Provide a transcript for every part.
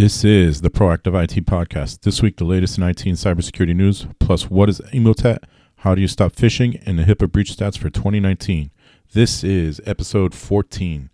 This is the Proactive IT Podcast. This week, the latest in IT and cybersecurity news, plus what is Emotet, how do you stop phishing, and the HIPAA breach stats for 2019. This is episode 14.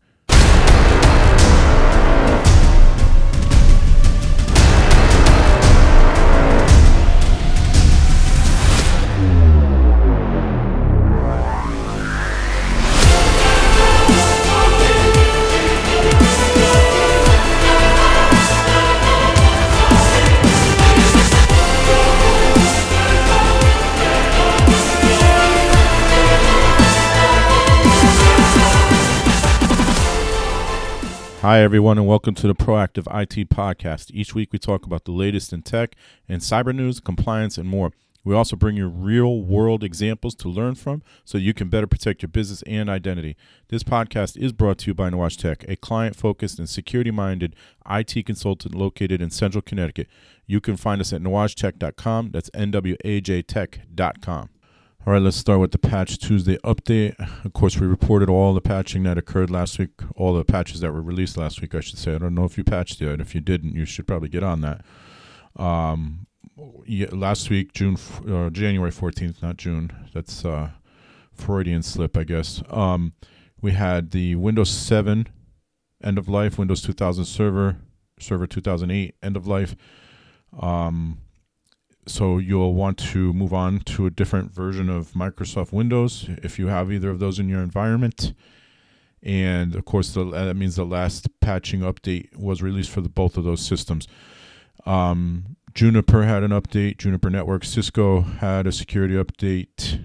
Hi, everyone, and welcome to the Proactive IT Podcast. Each week, we talk about the latest in tech and cyber news, compliance, and more. We also bring you real world examples to learn from so you can better protect your business and identity. This podcast is brought to you by Nuage Tech, a client focused and security minded IT consultant located in central Connecticut. You can find us at nuagetech.com. That's N W A J tech.com. All right, let's start with the Patch Tuesday update. Of course, we reported all the patching that occurred last week, all the patches that were released last week, I should say. I don't know if you patched yet. If you didn't, you should probably get on that. Um, yeah, last week, June, uh, January 14th, not June. That's uh, Freudian slip, I guess. Um, we had the Windows 7 end of life, Windows 2000 server, Server 2008 end of life. Um, so you'll want to move on to a different version of Microsoft Windows if you have either of those in your environment. And of course, the, that means the last patching update was released for the, both of those systems. Um, Juniper had an update. Juniper Network, Cisco had a security update.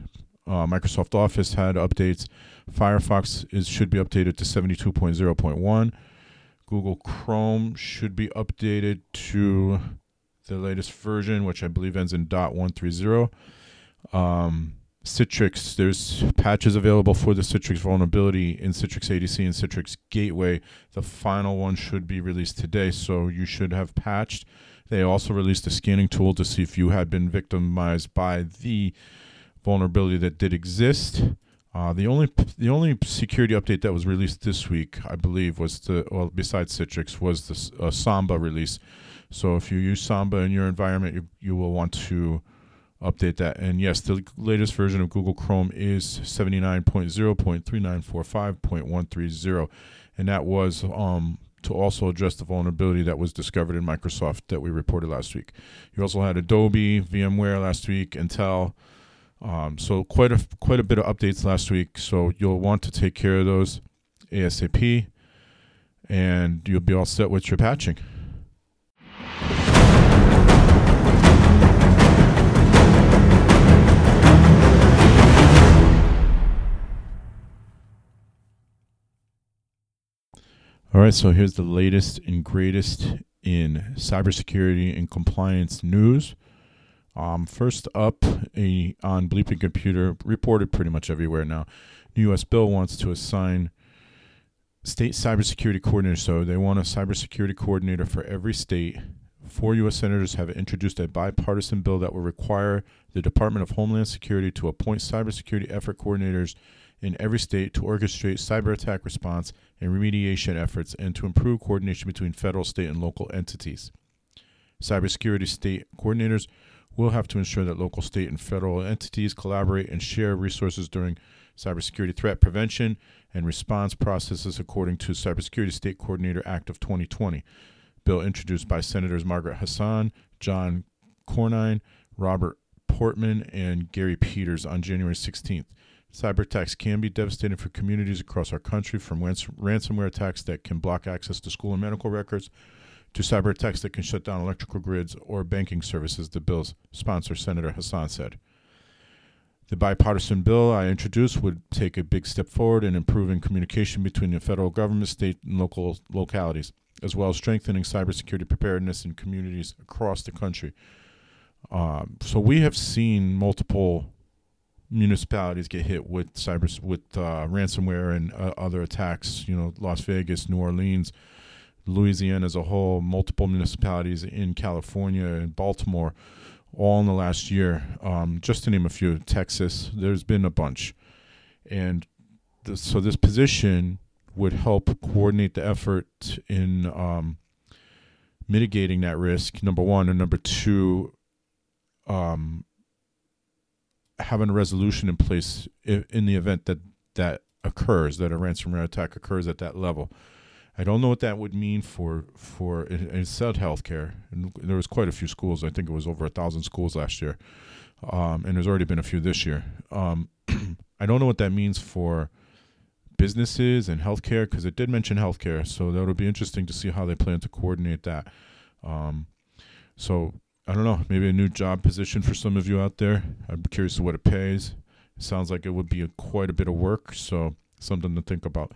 Uh, Microsoft Office had updates. Firefox is should be updated to 72.0.1. Google Chrome should be updated to the latest version, which I believe ends in .130. Um, Citrix, there's patches available for the Citrix vulnerability in Citrix ADC and Citrix Gateway. The final one should be released today, so you should have patched. They also released a scanning tool to see if you had been victimized by the vulnerability that did exist. Uh, the only the only security update that was released this week, I believe, was the well besides Citrix was the uh, Samba release, so if you use Samba in your environment, you, you will want to update that. And yes, the latest version of Google Chrome is 79.0.3945.130. And that was um, to also address the vulnerability that was discovered in Microsoft that we reported last week. You also had Adobe, VMware last week, Intel. Um, so quite a quite a bit of updates last week. So you'll want to take care of those ASAP, and you'll be all set with your patching. All right, so here's the latest and greatest in cybersecurity and compliance news. Um, first up, a on Bleeping Computer, reported pretty much everywhere now. The U.S. bill wants to assign state cybersecurity coordinators. So they want a cybersecurity coordinator for every state. Four U.S. senators have introduced a bipartisan bill that will require the Department of Homeland Security to appoint cybersecurity effort coordinators in every state to orchestrate cyber attack response and remediation efforts and to improve coordination between federal, state, and local entities. Cybersecurity state coordinators will have to ensure that local, state, and federal entities collaborate and share resources during cybersecurity threat prevention and response processes according to Cybersecurity State Coordinator Act of 2020. Bill introduced by Senators Margaret Hassan, John Cornyn, Robert Portman, and Gary Peters on January 16th. Cyber attacks can be devastating for communities across our country, from rans- ransomware attacks that can block access to school and medical records to cyber attacks that can shut down electrical grids or banking services, the bill's sponsor, Senator Hassan, said. The bipartisan bill I introduced would take a big step forward in improving communication between the federal government, state, and local localities, as well as strengthening cybersecurity preparedness in communities across the country. Um, so we have seen multiple municipalities get hit with cyber with uh, ransomware and uh, other attacks. You know, Las Vegas, New Orleans, Louisiana as a whole, multiple municipalities in California and Baltimore, all in the last year. Um, just to name a few, Texas. There's been a bunch, and this, so this position would help coordinate the effort in um, mitigating that risk. Number one, and number two, um, having a resolution in place in the event that that occurs, that a ransomware attack occurs at that level. I don't know what that would mean for for it, said healthcare, and there was quite a few schools. I think it was over a thousand schools last year, um, and there's already been a few this year. Um, I don't know what that means for businesses and healthcare because it did mention healthcare, so that'll be interesting to see how they plan to coordinate that. Um, so I don't know, maybe a new job position for some of you out there. I'm curious what it pays. It sounds like it would be a, quite a bit of work, so something to think about.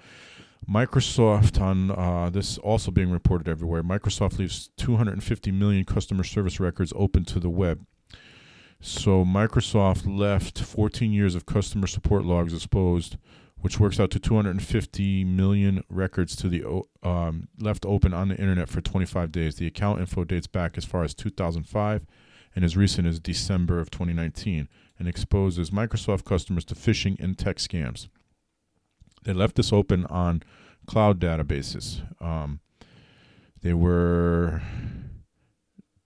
Microsoft on uh, this also being reported everywhere. Microsoft leaves 250 million customer service records open to the web. So Microsoft left 14 years of customer support logs exposed, which works out to 250 million records to the um, left open on the internet for 25 days. The account info dates back as far as 2005 and as recent as December of 2019 and exposes Microsoft customers to phishing and tech scams. They left this open on cloud databases. Um, they were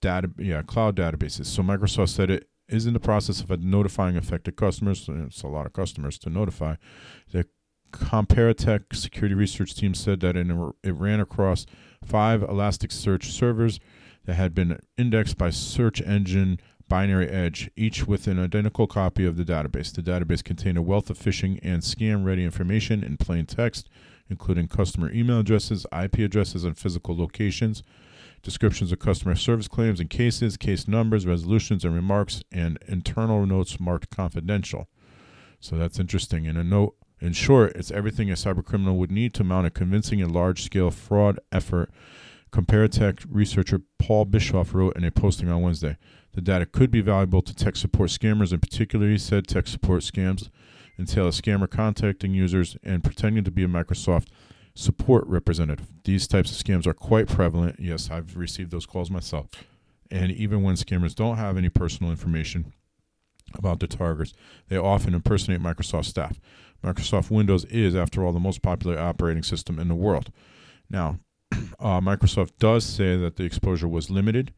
data, yeah, cloud databases. So Microsoft said it is in the process of notifying affected customers. It's a lot of customers to notify. The Comparitech security research team said that it ran across five Elasticsearch servers that had been indexed by search engine BinaryEdge, each with an identical copy of the database. The database contained a wealth of phishing and scam ready information in plain text, including customer email addresses, IP addresses, and physical locations, descriptions of customer service claims and cases, case numbers, resolutions, and remarks, and internal notes marked confidential. So that's interesting. In a note, in short, it's everything a cybercriminal would need to mount a convincing and large-scale fraud effort. Comparitech researcher Paul Bischoff wrote in a posting on Wednesday. The data could be valuable to tech support scammers, in particular, he said tech support scams entail a scammer contacting users and pretending to be a Microsoft support representative. These types of scams are quite prevalent. Yes, I've received those calls myself. And even when scammers don't have any personal information about the targets, they often impersonate Microsoft staff. Microsoft Windows is, after all, the most popular operating system in the world. Now, uh, Microsoft does say that the exposure was limited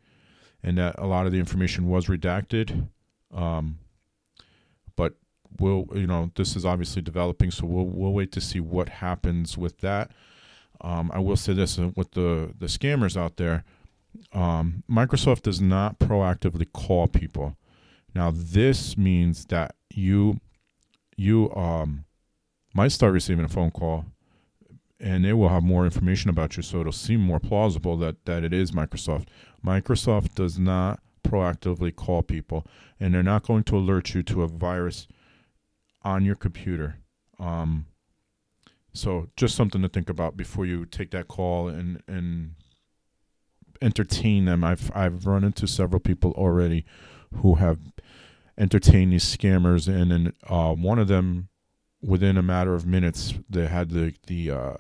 and that a lot of the information was redacted. Um, we'll, you know, this is obviously developing, so we'll we'll wait to see what happens with that. Um, I will say this uh, with the the scammers out there. Um, Microsoft does not proactively call people. Now, this means that you you um, might start receiving a phone call and they will have more information about you so it'll seem more plausible that, that it is Microsoft. Microsoft does not proactively call people and they're not going to alert you to a virus on your computer. Um, so just something to think about before you take that call and and entertain them. I've I've run into several people already who have entertained these scammers and and uh, one of them within a matter of minutes they had the the uh,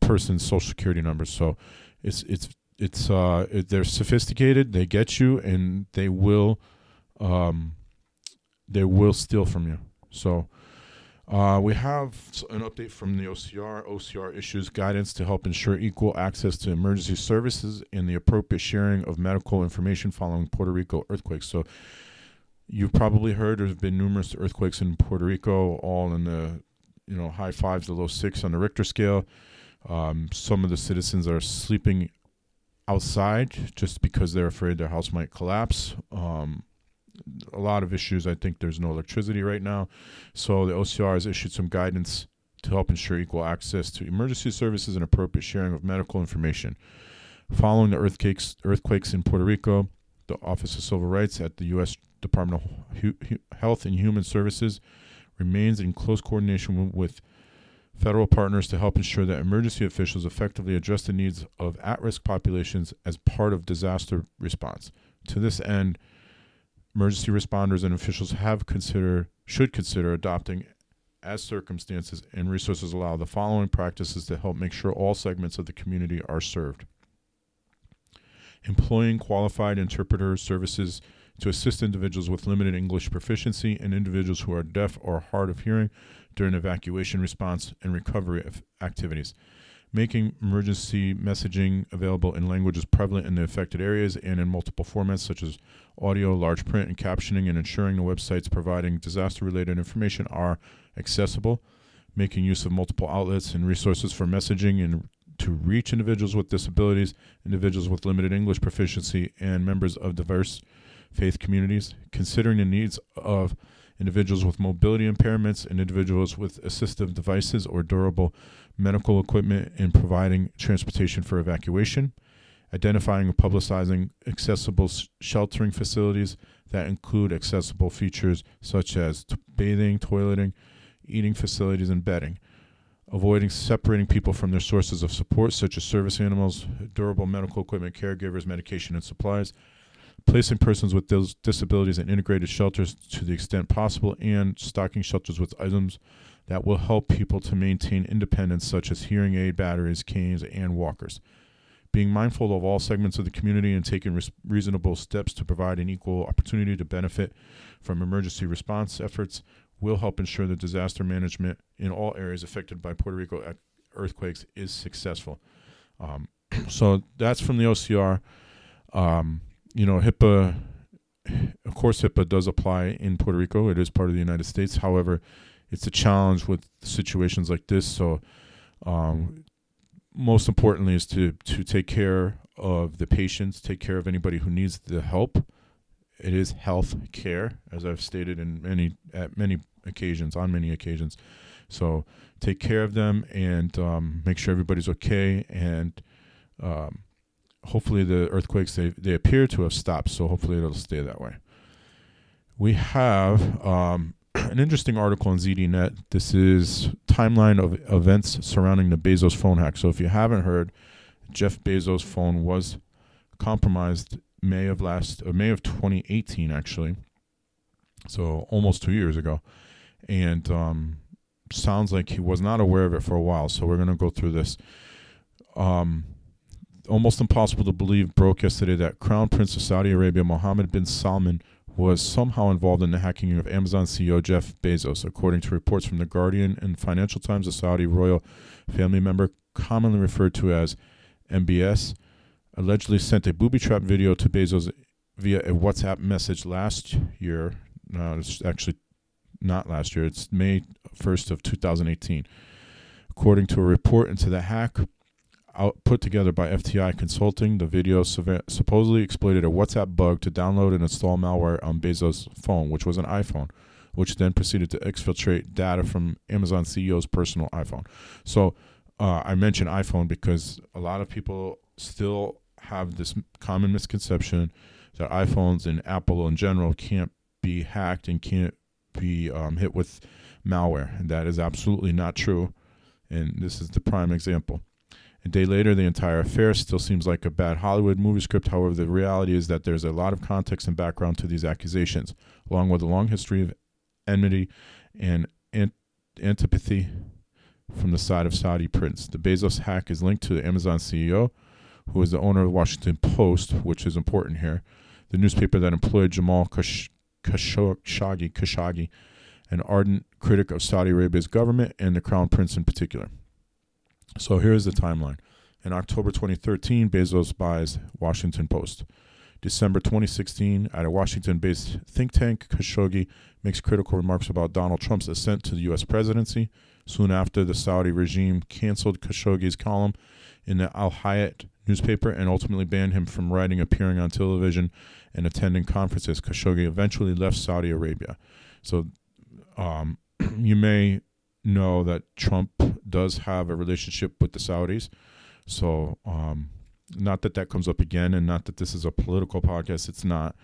person's social security number. So it's it's it's uh it, they're sophisticated. They get you, and they will um they will steal from you. So. Uh, we have an update from the OCR. OCR issues guidance to help ensure equal access to emergency services and the appropriate sharing of medical information following Puerto Rico earthquakes. So, You've probably heard there's been numerous earthquakes in Puerto Rico, all in the you know high fives to low six on the Richter scale. Um, some of the citizens are sleeping outside just because they're afraid their house might collapse. Um, a lot of issues. I think there's no electricity right now, so the OCR has issued some guidance to help ensure equal access to emergency services and appropriate sharing of medical information. Following the earthquakes, earthquakes in Puerto Rico, the Office of Civil Rights at the U.S. Department of Health and Human Services remains in close coordination with federal partners to help ensure that emergency officials effectively address the needs of at risk populations as part of disaster response. To this end, emergency responders and officials have consider should consider adopting as circumstances and resources allow the following practices to help make sure all segments of the community are served employing qualified interpreter services to assist individuals with limited English proficiency and individuals who are deaf or hard of hearing during evacuation response and recovery activities. Making emergency messaging available in languages prevalent in the affected areas and in multiple formats such as audio, large print, and captioning, and ensuring the websites providing disaster related information are accessible, making use of multiple outlets and resources for messaging and to reach individuals with disabilities, individuals with limited English proficiency, and members of diverse faith communities, considering the needs of individuals with mobility impairments and individuals with assistive devices or durable medical equipment, and providing transportation for evacuation, identifying and publicizing accessible sheltering facilities that include accessible features such as t- bathing, toileting, eating facilities, and bedding. Avoiding separating people from their sources of support, such as service animals, durable medical equipment, caregivers, medication, and supplies, placing persons with those disabilities in integrated shelters to the extent possible, and stocking shelters with items that will help people to maintain independence, such as hearing aid batteries, canes, and walkers. Being mindful of all segments of the community and taking res- reasonable steps to provide an equal opportunity to benefit from emergency response efforts will help ensure that disaster management in all areas affected by Puerto Rico earthquakes is successful. Um, so that's from the OCR. Um, you know, HIPAA, of course, HIPAA does apply in Puerto Rico. It is part of the United States. However, it's a challenge with situations like this. So, um, most importantly, is to to take care of the patients, take care of anybody who needs the help, it is health care, as I've stated in many at many occasions, on many occasions. So take care of them and um, make sure everybody's okay. And um, hopefully the earthquakes they they appear to have stopped. So hopefully it'll stay that way. We have um, an interesting article on ZDNet. This is timeline of events surrounding the Bezos phone hack. So if you haven't heard, Jeff Bezos' phone was compromised May of last, uh, May of 2018, actually. So almost two years ago, and um, sounds like he was not aware of it for a while. So we're gonna go through this. Um, almost impossible to believe broke yesterday that Crown Prince of Saudi Arabia Mohammed bin Salman was somehow involved in the hacking of Amazon CEO Jeff Bezos, according to reports from The Guardian and Financial Times. A Saudi royal family member, commonly referred to as MBS, allegedly sent a booby trap video to Bezos via a WhatsApp message last year. No, it's actually not last year. It's May 1st of 2018. According to a report into the hack out, put together by FTI Consulting, the video supposedly exploited a WhatsApp bug to download and install malware on Bezos' phone, which was an iPhone, which then proceeded to exfiltrate data from Amazon CEO's personal iPhone. So uh, I mention iPhone because a lot of people still have this common misconception that iPhones and Apple in general can't be hacked and can't be um, hit with malware. And that is absolutely not true. And this is the prime example. A day later, the entire affair still seems like a bad Hollywood movie script. However, the reality is that there's a lot of context and background to these accusations, along with a long history of enmity and ant- antipathy from the side of Saudi prince. The Bezos hack is linked to the Amazon CEO, who is the owner of the Washington Post, which is important here, the newspaper that employed Jamal Khashoggi, Khashoggi, an ardent critic of Saudi Arabia's government and the Crown Prince in particular. So here's the timeline. In October 2013, Bezos buys Washington Post. December 2016, at a Washington based think tank, Khashoggi makes critical remarks about Donald Trump's ascent to the U.S. presidency. Soon after, the Saudi regime canceled Khashoggi's column in the Al Hayat newspaper and ultimately banned him from writing, appearing on television, and attending conferences. Khashoggi eventually left Saudi Arabia. So um, you may know that Trump does have a relationship with the Saudis. So, um, not that that comes up again, and not that this is a political podcast. It's not,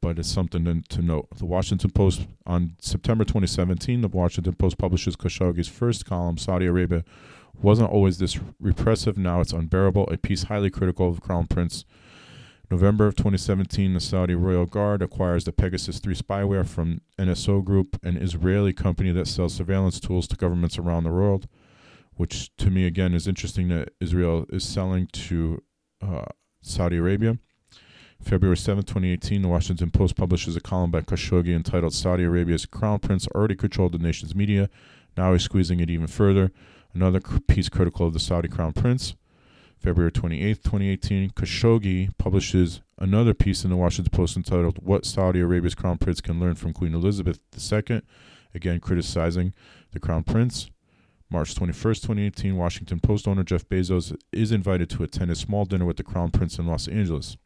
but it's something to, to note. The Washington Post on September 2017, the Washington Post publishes Khashoggi's first column, Saudi Arabia wasn't always this repressive. Now it's unbearable. A piece highly critical of Crown Prince. November of 2017, the Saudi Royal Guard acquires the Pegasus 3 spyware from NSO Group, an Israeli company that sells surveillance tools to governments around the world. Which to me, again, is interesting that Israel is selling to uh, Saudi Arabia. February 7, 2018, the Washington Post publishes a column by Khashoggi entitled Saudi Arabia's Crown Prince already controlled the nation's media. Now he's squeezing it even further. another piece critical of the Saudi crown prince. February 28, 2018, Khashoggi publishes another piece in the Washington Post entitled What Saudi Arabia's Crown Prince Can Learn from Queen Elizabeth II, again criticizing the Crown Prince. March 21st, 2018, Washington Post owner Jeff Bezos is invited to attend a small dinner with the Crown Prince in Los Angeles.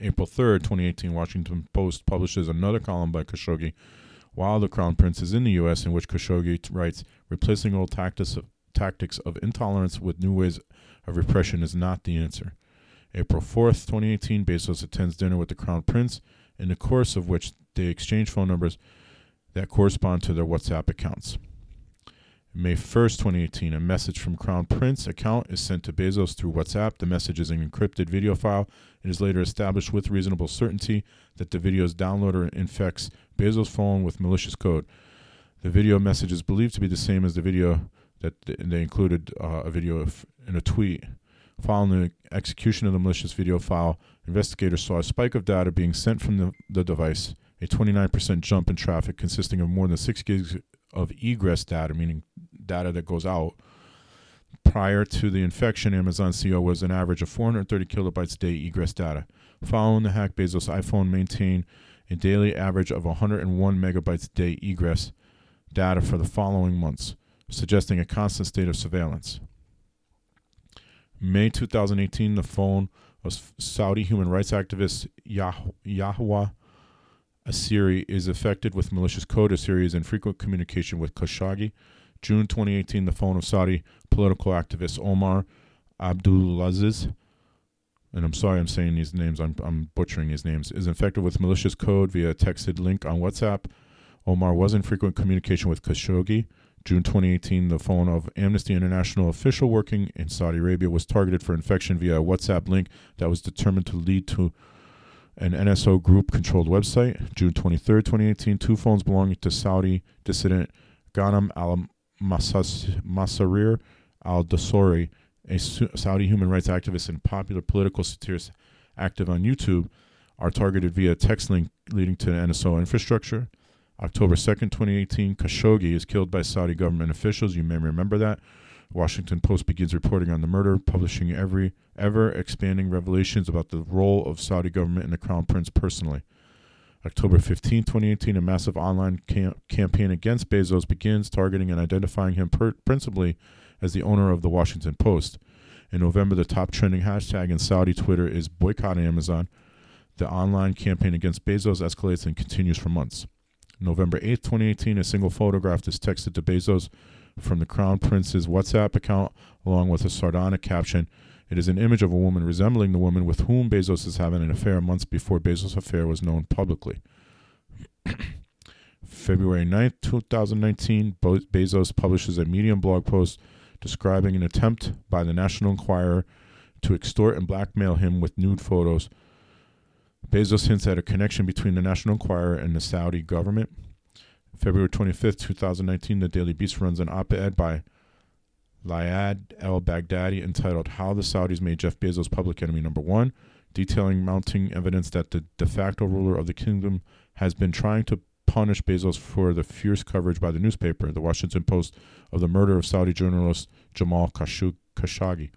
April 3rd, 2018, Washington Post publishes another column by Khashoggi while the Crown Prince is in the U.S., in which Khashoggi writes, Replacing old tactics of, tactics of intolerance with new ways of repression is not the answer. April 4th, 2018, Bezos attends dinner with the Crown Prince, in the course of which they exchange phone numbers that correspond to their WhatsApp accounts. May 1st, 2018, a message from Crown Prince account is sent to Bezos through WhatsApp. The message is an encrypted video file. It is later established with reasonable certainty that the video's downloader infects Bezos' phone with malicious code. The video message is believed to be the same as the video that they included uh, a video of, in a tweet. Following the execution of the malicious video file, investigators saw a spike of data being sent from the, the device, a 29% jump in traffic consisting of more than 6 gigs of egress data, meaning data that goes out. Prior to the infection, Amazon CO was an average of 430 kilobytes a day egress data. Following the hack, Bezos' iPhone maintained a daily average of 101 megabytes a day egress data for the following months, suggesting a constant state of surveillance. May 2018, the phone of Saudi human rights activist Yah- Yahya Assiri is affected with malicious code. Assiri is in frequent communication with Khashoggi. June 2018, the phone of Saudi political activist Omar Abdulaziz, and I'm sorry I'm saying these names, I'm, I'm butchering these names, is infected with malicious code via a texted link on WhatsApp. Omar was in frequent communication with Khashoggi. June 2018, the phone of Amnesty International official working in Saudi Arabia was targeted for infection via a WhatsApp link that was determined to lead to an NSO group controlled website. June 23, 2018, two phones belonging to Saudi dissident Ghanem al Masarir al Dosari, a Saudi human rights activist and popular political satirist active on YouTube, are targeted via a text link leading to NSO infrastructure. October 2nd, 2018, Khashoggi is killed by Saudi government officials. You may remember that. Washington Post begins reporting on the murder, publishing every ever expanding revelations about the role of Saudi government and the crown prince personally. October 15, 2018, a massive online cam- campaign against Bezos begins, targeting and identifying him per- principally as the owner of the Washington Post. In November, the top trending hashtag in Saudi Twitter is boycott Amazon. The online campaign against Bezos escalates and continues for months. November 8, 2018, a single photograph is texted to Bezos from the Crown Prince's WhatsApp account, along with a sardonic caption. It is an image of a woman resembling the woman with whom Bezos is having an affair months before Bezos' affair was known publicly. February 9, 2019, Bezos publishes a Medium blog post describing an attempt by the National Enquirer to extort and blackmail him with nude photos Bezos hints at a connection between the National Enquirer and the Saudi government. February 25th, 2019, the Daily Beast runs an op ed by Iyad El Baghdadi entitled How the Saudis Made Jeff Bezos Public Enemy Number One, detailing mounting evidence that the de facto ruler of the kingdom has been trying to punish Bezos for the fierce coverage by the newspaper, the Washington Post, of the murder of Saudi journalist Jamal Khashoggi.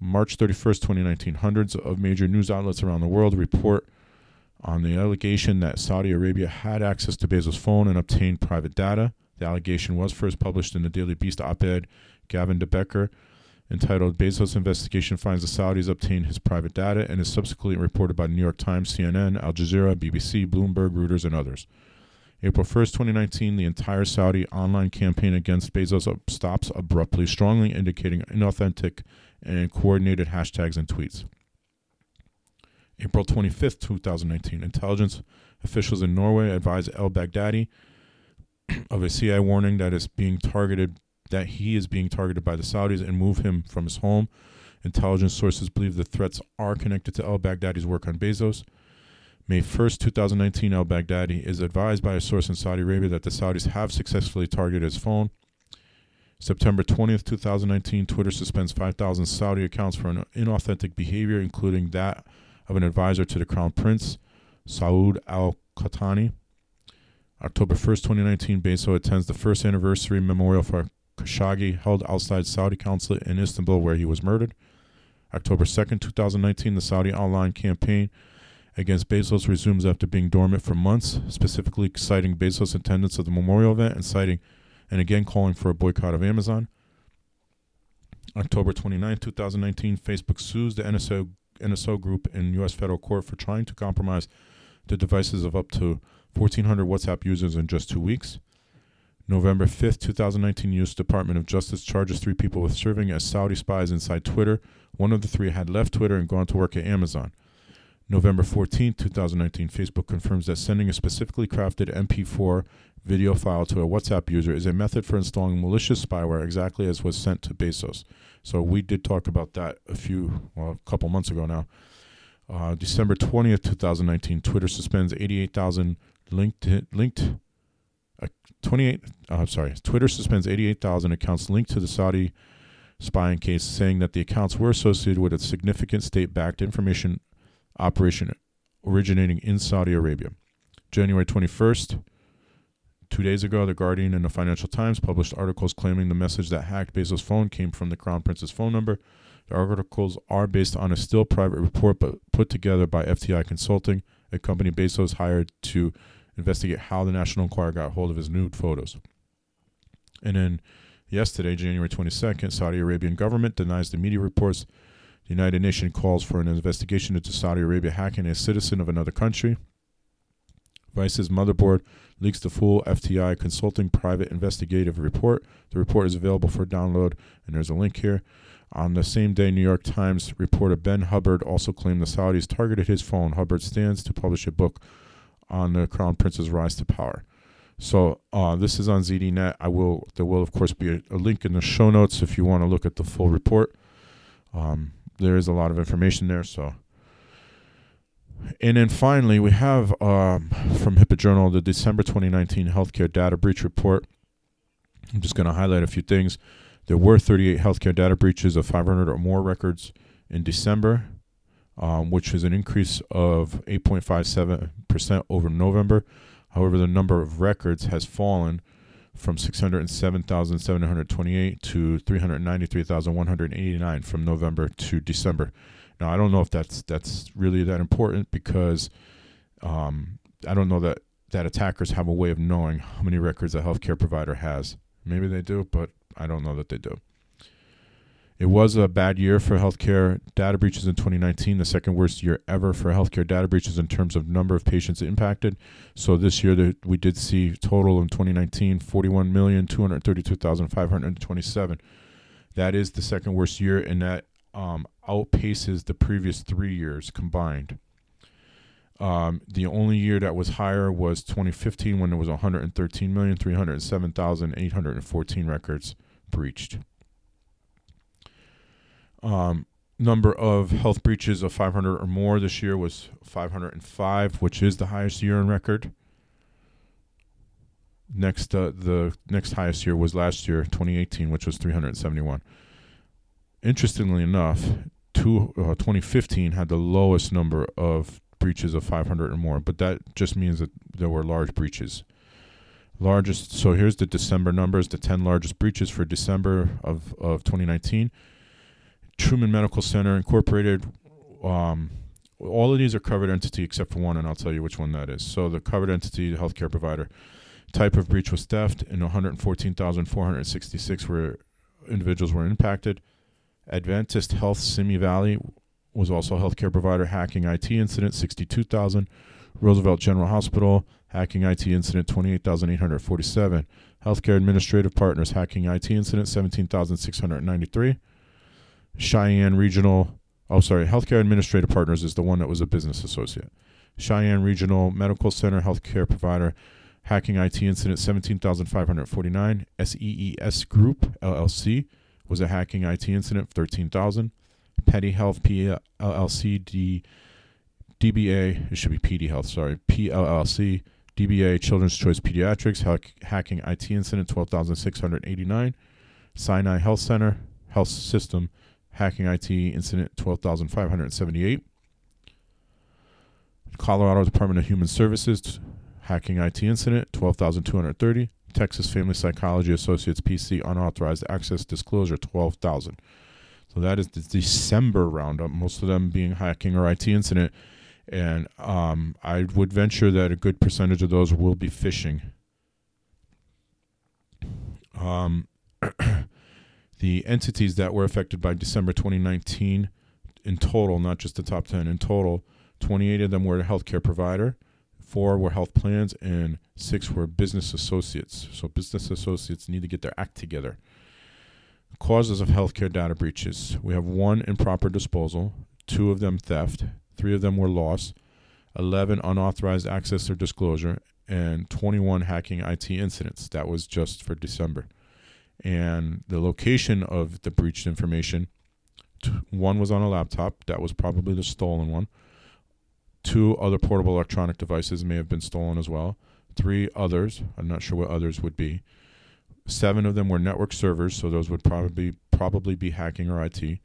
March 31st, 2019, hundreds of major news outlets around the world report on the allegation that Saudi Arabia had access to Bezos' phone and obtained private data. The allegation was first published in the Daily Beast op ed Gavin de Becker entitled Bezos Investigation Finds the Saudis Obtained His Private Data and is subsequently reported by the New York Times, CNN, Al Jazeera, BBC, Bloomberg, Reuters, and others. April 1st, 2019, the entire Saudi online campaign against Bezos stops abruptly, strongly indicating inauthentic and coordinated hashtags and tweets. April 25th, 2019, intelligence officials in Norway advise El Baghdadi of a CIA warning that is being targeted that he is being targeted by the Saudis and move him from his home. Intelligence sources believe the threats are connected to El Baghdadi's work on Bezos. May 1st, 2019, El Baghdadi is advised by a source in Saudi Arabia that the Saudis have successfully targeted his phone. September 20th, 2019, Twitter suspends 5,000 Saudi accounts for an inauthentic behavior, including that of an advisor to the Crown Prince, Saud Al Qahtani. October 1st, 2019, Bezos attends the first anniversary memorial for Khashoggi held outside Saudi consulate in Istanbul where he was murdered. October 2nd, 2019, the Saudi online campaign against Bezos resumes after being dormant for months, specifically citing Bezos' attendance of the memorial event and citing and again calling for a boycott of Amazon. October 29, 2019, Facebook sues the NSO, NSO group in U.S. federal court for trying to compromise the devices of up to 1,400 WhatsApp users in just two weeks. November 5, 2019, U.S. Department of Justice charges three people with serving as Saudi spies inside Twitter. One of the three had left Twitter and gone to work at Amazon. November 14, 2019, Facebook confirms that sending a specifically crafted MP4 video file to a WhatsApp user is a method for installing malicious spyware exactly as was sent to Bezos. So we did talk about that a few, well, a couple months ago now. Uh, December 20th, 2019, Twitter suspends 88,000 linked, linked, uh, 28, uh, I'm sorry, Twitter suspends 88,000 accounts linked to the Saudi spying case, saying that the accounts were associated with a significant state backed information operation originating in Saudi Arabia. January 21st, two days ago, The Guardian and the Financial Times published articles claiming the message that hacked Bezos' phone came from the Crown Prince's phone number. The articles are based on a still private report but put together by FTI Consulting, a company Bezos hired to investigate how the National Enquirer got hold of his nude photos. And then yesterday, January 22nd, Saudi Arabian government denies the media reports United Nations calls for an investigation into Saudi Arabia hacking a citizen of another country. Vice's motherboard leaks the full FTI consulting private investigative report. The report is available for download, and there's a link here. On the same day, New York Times reporter Ben Hubbard also claimed the Saudis targeted his phone. Hubbard stands to publish a book on the Crown Prince's rise to power. So uh, this is on ZDNet. I will. There will, of course, be a, a link in the show notes if you want to look at the full report. Um, there is a lot of information there. So, and then finally, we have um, from HIPAA Journal the December 2019 Healthcare Data Breach Report. I'm just going to highlight a few things. There were 38 healthcare data breaches of 500 or more records in December, um, which is an increase of 8.57% over November. However, the number of records has fallen from 607,728 to 393,189 from November to December. Now, I don't know if that's that's really that important because um, I don't know that that attackers have a way of knowing how many records a healthcare provider has. Maybe they do, but I don't know that they do. It was a bad year for healthcare data breaches in 2019, the second worst year ever for healthcare data breaches in terms of number of patients impacted. So this year we did see total in 2019 41,232,527. That is the second worst year, and that um, outpaces the previous three years combined. Um, the only year that was higher was 2015 when there was 113,307,814 records breached. Um, number of health breaches of 500 or more this year was 505, which is the highest year on record. Next, uh, the next highest year was last year, 2018, which was 371. Interestingly enough, two, uh, 2015 had the lowest number of breaches of 500 or more, but that just means that there were large breaches. Largest, so here's the December numbers, the 10 largest breaches for December of, of 2019. Truman Medical Center Incorporated. Um, all of these are covered entity except for one, and I'll tell you which one that is. So the covered entity, the healthcare provider, type of breach was theft, and 114,466 were individuals were impacted. Adventist Health Simi Valley was also a healthcare provider hacking IT incident 62,000. Roosevelt General Hospital hacking IT incident 28,847. Healthcare Administrative Partners hacking IT incident 17,693. Cheyenne Regional, oh, sorry, Healthcare Administrative Partners is the one that was a business associate. Cheyenne Regional Medical Center Healthcare Provider, hacking IT incident 17,549. SEES Group, LLC, was a hacking IT incident 13,000. Petty Health PLLC, D, DBA, it should be PD Health, sorry, PLLC, DBA Children's Choice Pediatrics, hack, hacking IT incident 12,689. Sinai Health Center, Health System, hacking IT incident 12,578. Colorado Department of Human Services hacking IT incident 12,230. Texas Family Psychology Associates PC unauthorized access disclosure 12,000. So that is the December roundup, most of them being hacking or IT incident. And um, I would venture that a good percentage of those will be phishing. Um, the entities that were affected by December 2019 in total, not just the top 10, in total, 28 of them were a healthcare provider, four were health plans, and six were business associates. So business associates need to get their act together. Causes of healthcare data breaches. We have one improper disposal, two of them theft, three of them were loss, 11 unauthorized access or disclosure, and 21 hacking IT incidents. That was just for December. And the location of the breached information one was on a laptop, that was probably the stolen one. Two other portable electronic devices may have been stolen as well. Three others, I'm not sure what others would be. Seven of them were network servers, so those would probably probably be hacking or IT.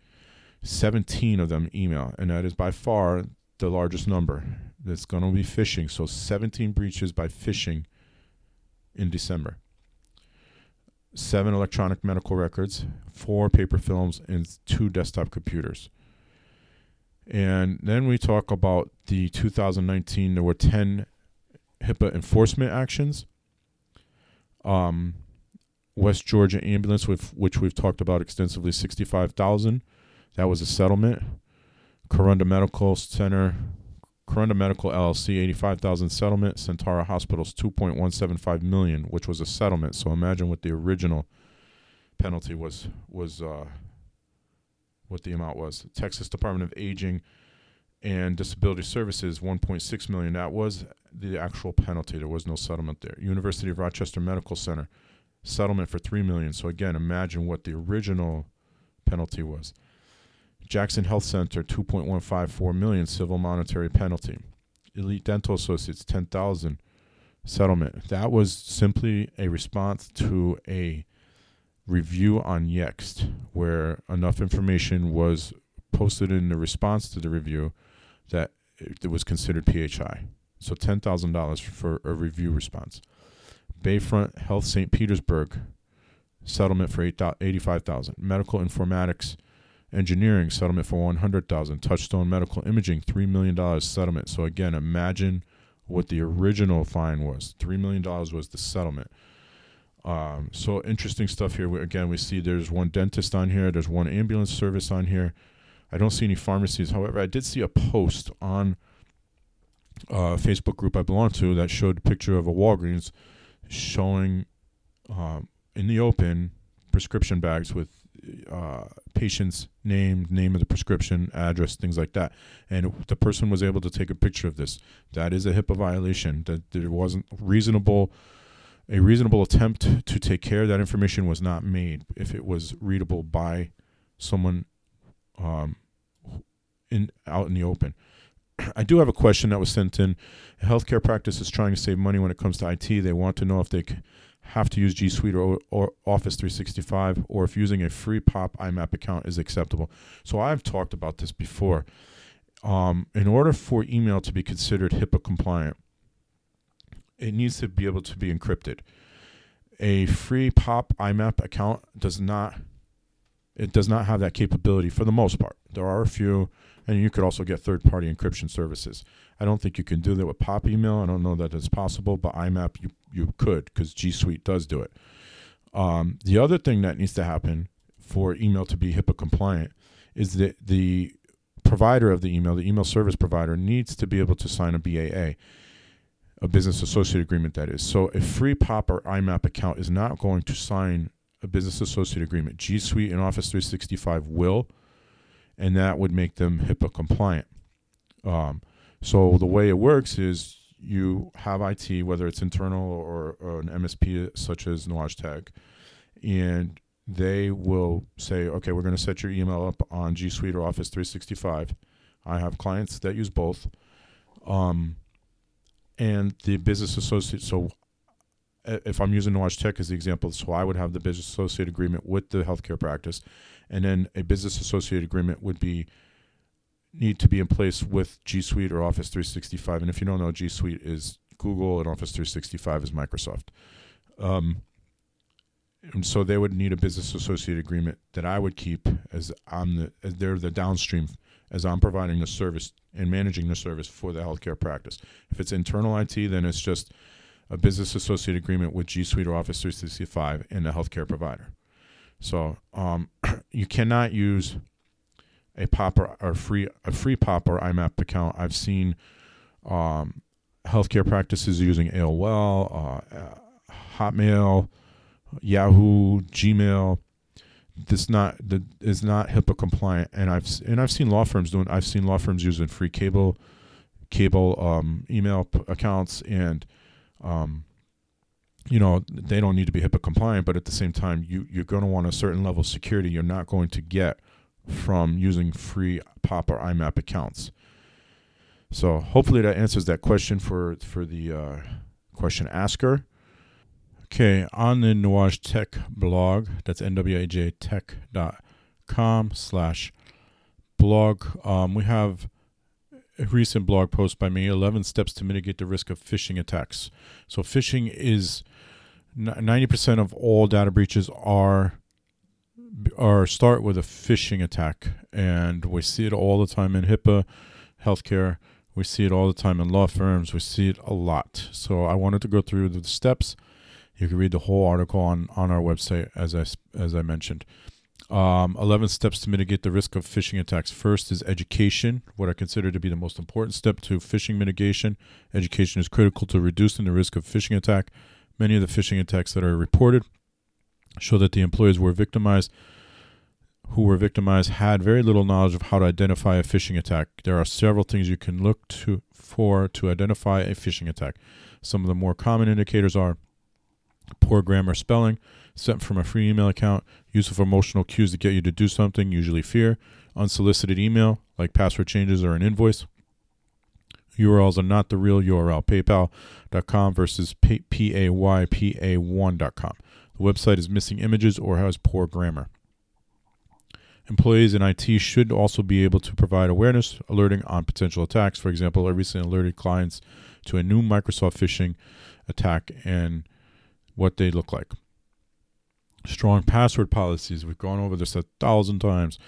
17 of them email, and that is by far the largest number that's going to be phishing. So 17 breaches by phishing in December. Seven electronic medical records, four paper films, and two desktop computers. And then we talk about the 2019, there were 10 HIPAA enforcement actions. Um, West Georgia ambulance, with which we've talked about extensively, 65,000. That was a settlement. Korunda Medical Center, Korunda Medical LLC, 85,000 settlement. Sentara Hospitals, 2.175 million, which was a settlement. So imagine what the original penalty was was uh, what the amount was. Texas Department of Aging and Disability Services, 1.6 million. That was the actual penalty. There was no settlement there. University of Rochester Medical Center, settlement for 3 million. So again, imagine what the original penalty was. Jackson Health Center, 2.154 million civil monetary penalty. Elite Dental Associates, 10,000 settlement. That was simply a response to a review on Yext where enough information was posted in the response to the review that it was considered PHI. So $10,000 for a review response. Bayfront Health St. Petersburg settlement for 85,000. Medical Informatics Engineering settlement for 100,000. Touchstone Medical Imaging 3 million dollars settlement. So again, imagine what the original fine was. 3 million dollars was the settlement. Um, so interesting stuff here. We, again, we see there's one dentist on here. There's one ambulance service on here. I don't see any pharmacies. However, I did see a post on a Facebook group I belong to that showed a picture of a Walgreens showing um, in the open prescription bags with uh, patient's name, name of the prescription, address, things like that. And the person was able to take a picture of this. That is a HIPAA violation. That there wasn't reasonable, a reasonable attempt to take care. That information was not made if it was readable by someone um, in out in the open. I do have a question that was sent in. A healthcare practice is trying to save money when it comes to IT. They want to know if they have to use G Suite or, or Office 365 or if using a free POP IMAP account is acceptable. So I've talked about this before. Um, in order for email to be considered HIPAA compliant, it needs to be able to be encrypted. A free POP IMAP account does not it does not have that capability for the most part. There are a few, and you could also get third party encryption services. I don't think you can do that with POP email. I don't know that it's possible, but IMAP you, you could because G Suite does do it. Um, the other thing that needs to happen for email to be HIPAA compliant is that the provider of the email, the email service provider, needs to be able to sign a BAA, a business associate agreement, that is. So a free POP or IMAP account is not going to sign a business associate agreement. G Suite and Office 365 will, and that would make them HIPAA compliant. Um, so the way it works is you have IT, whether it's internal or, or an MSP such as Nuage and they will say, okay, we're going to set your email up on G Suite or Office 365. I have clients that use both. Um, and the business associate, so if I'm using Nuage Tech as the example, so I would have the business associate agreement with the healthcare practice, and then a business associate agreement would be need to be in place with G Suite or Office 365. And if you don't know, G Suite is Google and Office 365 is Microsoft. Um, and so they would need a business associate agreement that I would keep as I'm the as they're the downstream as I'm providing the service and managing the service for the healthcare practice. If it's internal IT, then it's just a business associate agreement with G Suite or Office 365 and a healthcare provider. So um, you cannot use a pop or, or free a free pop or IMAP account. I've seen um, healthcare practices using AOL, uh, Hotmail, Yahoo, Gmail. This not the is not HIPAA compliant, and I've and I've seen law firms doing. I've seen law firms using free cable, cable um, email p- accounts, and um, you know they don't need to be HIPAA compliant, but at the same time, you you're going to want a certain level of security you're not going to get from using free POP or IMAP accounts. So hopefully that answers that question for for the uh, question asker. Okay, on the Nuage Tech blog, that's nuagetech.com slash blog, um, we have recent blog post by me 11 steps to mitigate the risk of phishing attacks. So, phishing is 90% of all data breaches are are start with a phishing attack. And we see it all the time in HIPAA healthcare. We see it all the time in law firms. We see it a lot. So I wanted to go through the steps. You can read the whole article on, on our website, as I, as I mentioned. Um, 11 steps to mitigate the risk of phishing attacks. First is education, what I consider to be the most important step to phishing mitigation. Education is critical to reducing the risk of phishing attack. Many of the phishing attacks that are reported show that the employees were victimized who were victimized had very little knowledge of how to identify a phishing attack. There are several things you can look to for to identify a phishing attack. Some of the more common indicators are poor grammar spelling, sent from a free email account, use of emotional cues to get you to do something, usually fear, unsolicited email, like password changes or an invoice. URLs are not the real URL, paypal.com versus paypa1.com. The website is missing images or has poor grammar. Employees in IT should also be able to provide awareness alerting on potential attacks. For example, I recently alerted clients to a new Microsoft phishing attack and what they look like. Strong password policies. We've gone over this a thousand times.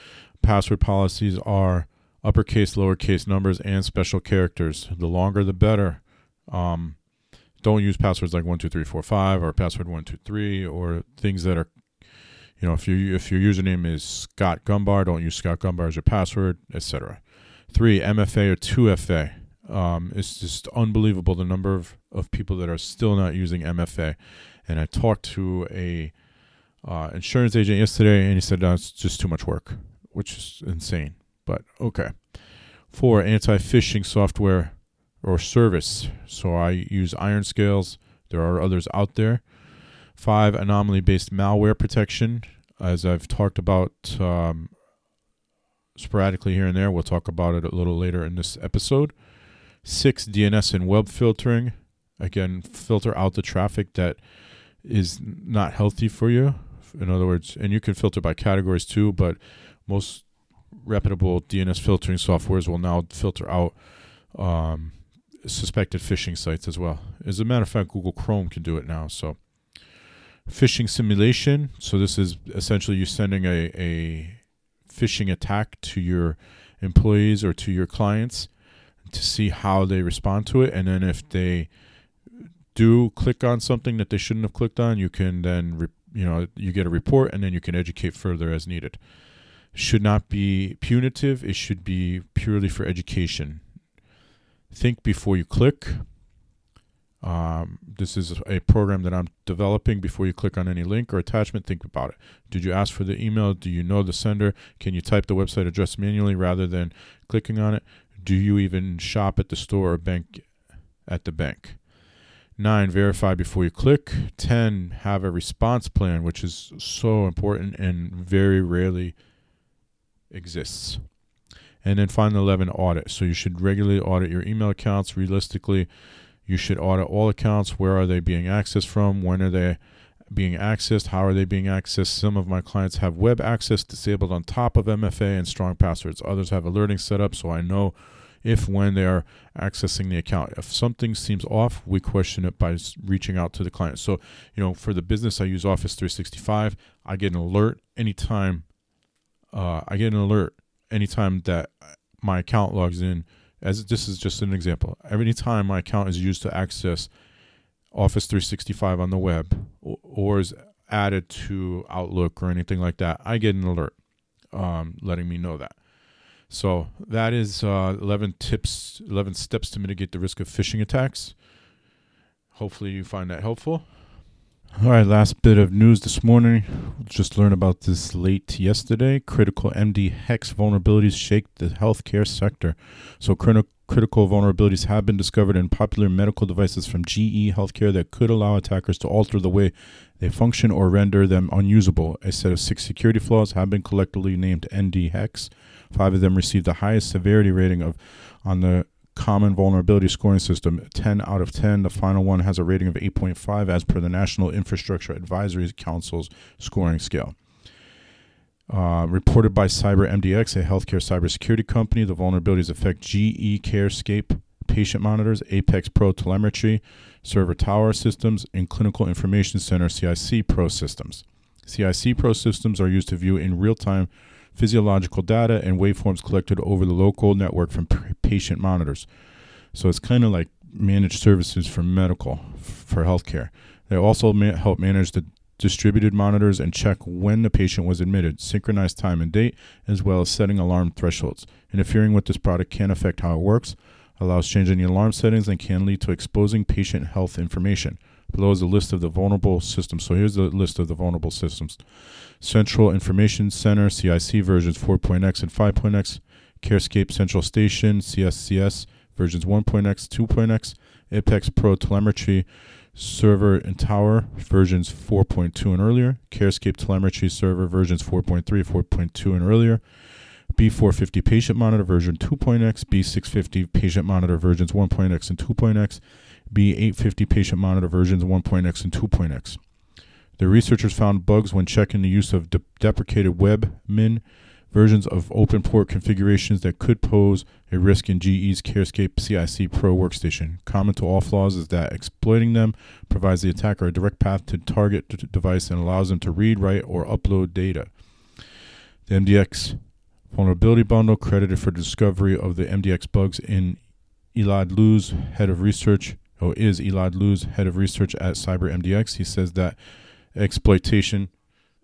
Password policies are uppercase, lowercase numbers, and special characters. The longer, the better. Um, don't use passwords like one two three four five or password one two three or things that are, you know, if you if your username is Scott Gumbar, don't use Scott Gumbar as your password, etc. Three MFA or two FA. Um, it's just unbelievable the number of, of people that are still not using MFA and I talked to a uh, insurance agent yesterday, and he said no, it's just too much work, which is insane. But okay. For anti-phishing software or service, so I use IronScales. There are others out there. Five anomaly-based malware protection, as I've talked about um, sporadically here and there. We'll talk about it a little later in this episode. Six DNS and web filtering. Again, filter out the traffic that is not healthy for you. In other words, and you can filter by categories too, but most reputable DNS filtering softwares will now filter out um, suspected phishing sites as well. As a matter of fact, Google Chrome can do it now. So, phishing simulation. So, this is essentially you sending a, a phishing attack to your employees or to your clients to see how they respond to it. And then if they do click on something that they shouldn't have clicked on, you can then, re- you know, you get a report and then you can educate further as needed. Should not be punitive, it should be purely for education. Think before you click. Um, this is a program that I'm developing. Before you click on any link or attachment, think about it. Did you ask for the email? Do you know the sender? Can you type the website address manually rather than clicking on it? Do you even shop at the store or bank at the bank? Nine, verify before you click. 10, have a response plan, which is so important and very rarely exists. And then finally, 11, audit. So you should regularly audit your email accounts. Realistically, you should audit all accounts. Where are they being accessed from? When are they being accessed? How are they being accessed? Some of my clients have web access disabled on top of MFA and strong passwords. Others have alerting set up, so I know if when they are accessing the account. If something seems off, we question it by reaching out to the client. So, you know, for the business, I use Office 365. I get an alert anytime. Uh, I get an alert anytime that my account logs in. As this is just an example, every time my account is used to access Office 365 on the web or, or is added to Outlook or anything like that, I get an alert um, letting me know that. So that is uh, 11 tips, 11 steps to mitigate the risk of phishing attacks. Hopefully, you find that helpful. All right, last bit of news this morning. Just learned about this late yesterday. Critical MDhex vulnerabilities shake the healthcare sector. So, critical critical vulnerabilities have been discovered in popular medical devices from GE Healthcare that could allow attackers to alter the way they function or render them unusable. A set of six security flaws have been collectively named MDhex. Five of them received the highest severity rating of on the common vulnerability scoring system 10 out of 10 the final one has a rating of 8.5 as per the national infrastructure advisory council's scoring scale uh, reported by CyberMDX, a healthcare cybersecurity company, the vulnerabilities affect GE CareScape patient monitors, Apex Pro telemetry, server tower systems, and clinical information center CIC Pro systems. CIC Pro systems are used to view in real time physiological data and waveforms collected over the local network from patient monitors. So it's kind of like managed services for medical, for healthcare. They also ma- help manage the distributed monitors and check when the patient was admitted, synchronize time and date, as well as setting alarm thresholds. Interfering with this product can affect how it works, allows changing the alarm settings, and can lead to exposing patient health information. Below is a list of the vulnerable systems. So here's the list of the vulnerable systems Central Information Center, CIC versions 4.x and 5.x, CareScape Central Station, CSCS versions 1.x, 2.x, Apex Pro Telemetry Server and Tower versions 4.2 and earlier, CareScape Telemetry Server versions 4.3, 4.2 and earlier, B450 Patient Monitor version 2.x, B650 Patient Monitor versions 1.x and 2.x, B850 Patient Monitor versions 1.x and 2.x. The researchers found bugs when checking the use of de- deprecated WebMin versions of open port configurations that could pose a risk in GE's CareScape CIC Pro workstation. Common to all flaws is that exploiting them provides the attacker a direct path to target d- device and allows them to read, write, or upload data. The MDhex vulnerability bundle credited for discovery of the MDhex bugs in Elad Luz, head of research, or is Elad Luz, head of research at CyberMDX. He says that exploitation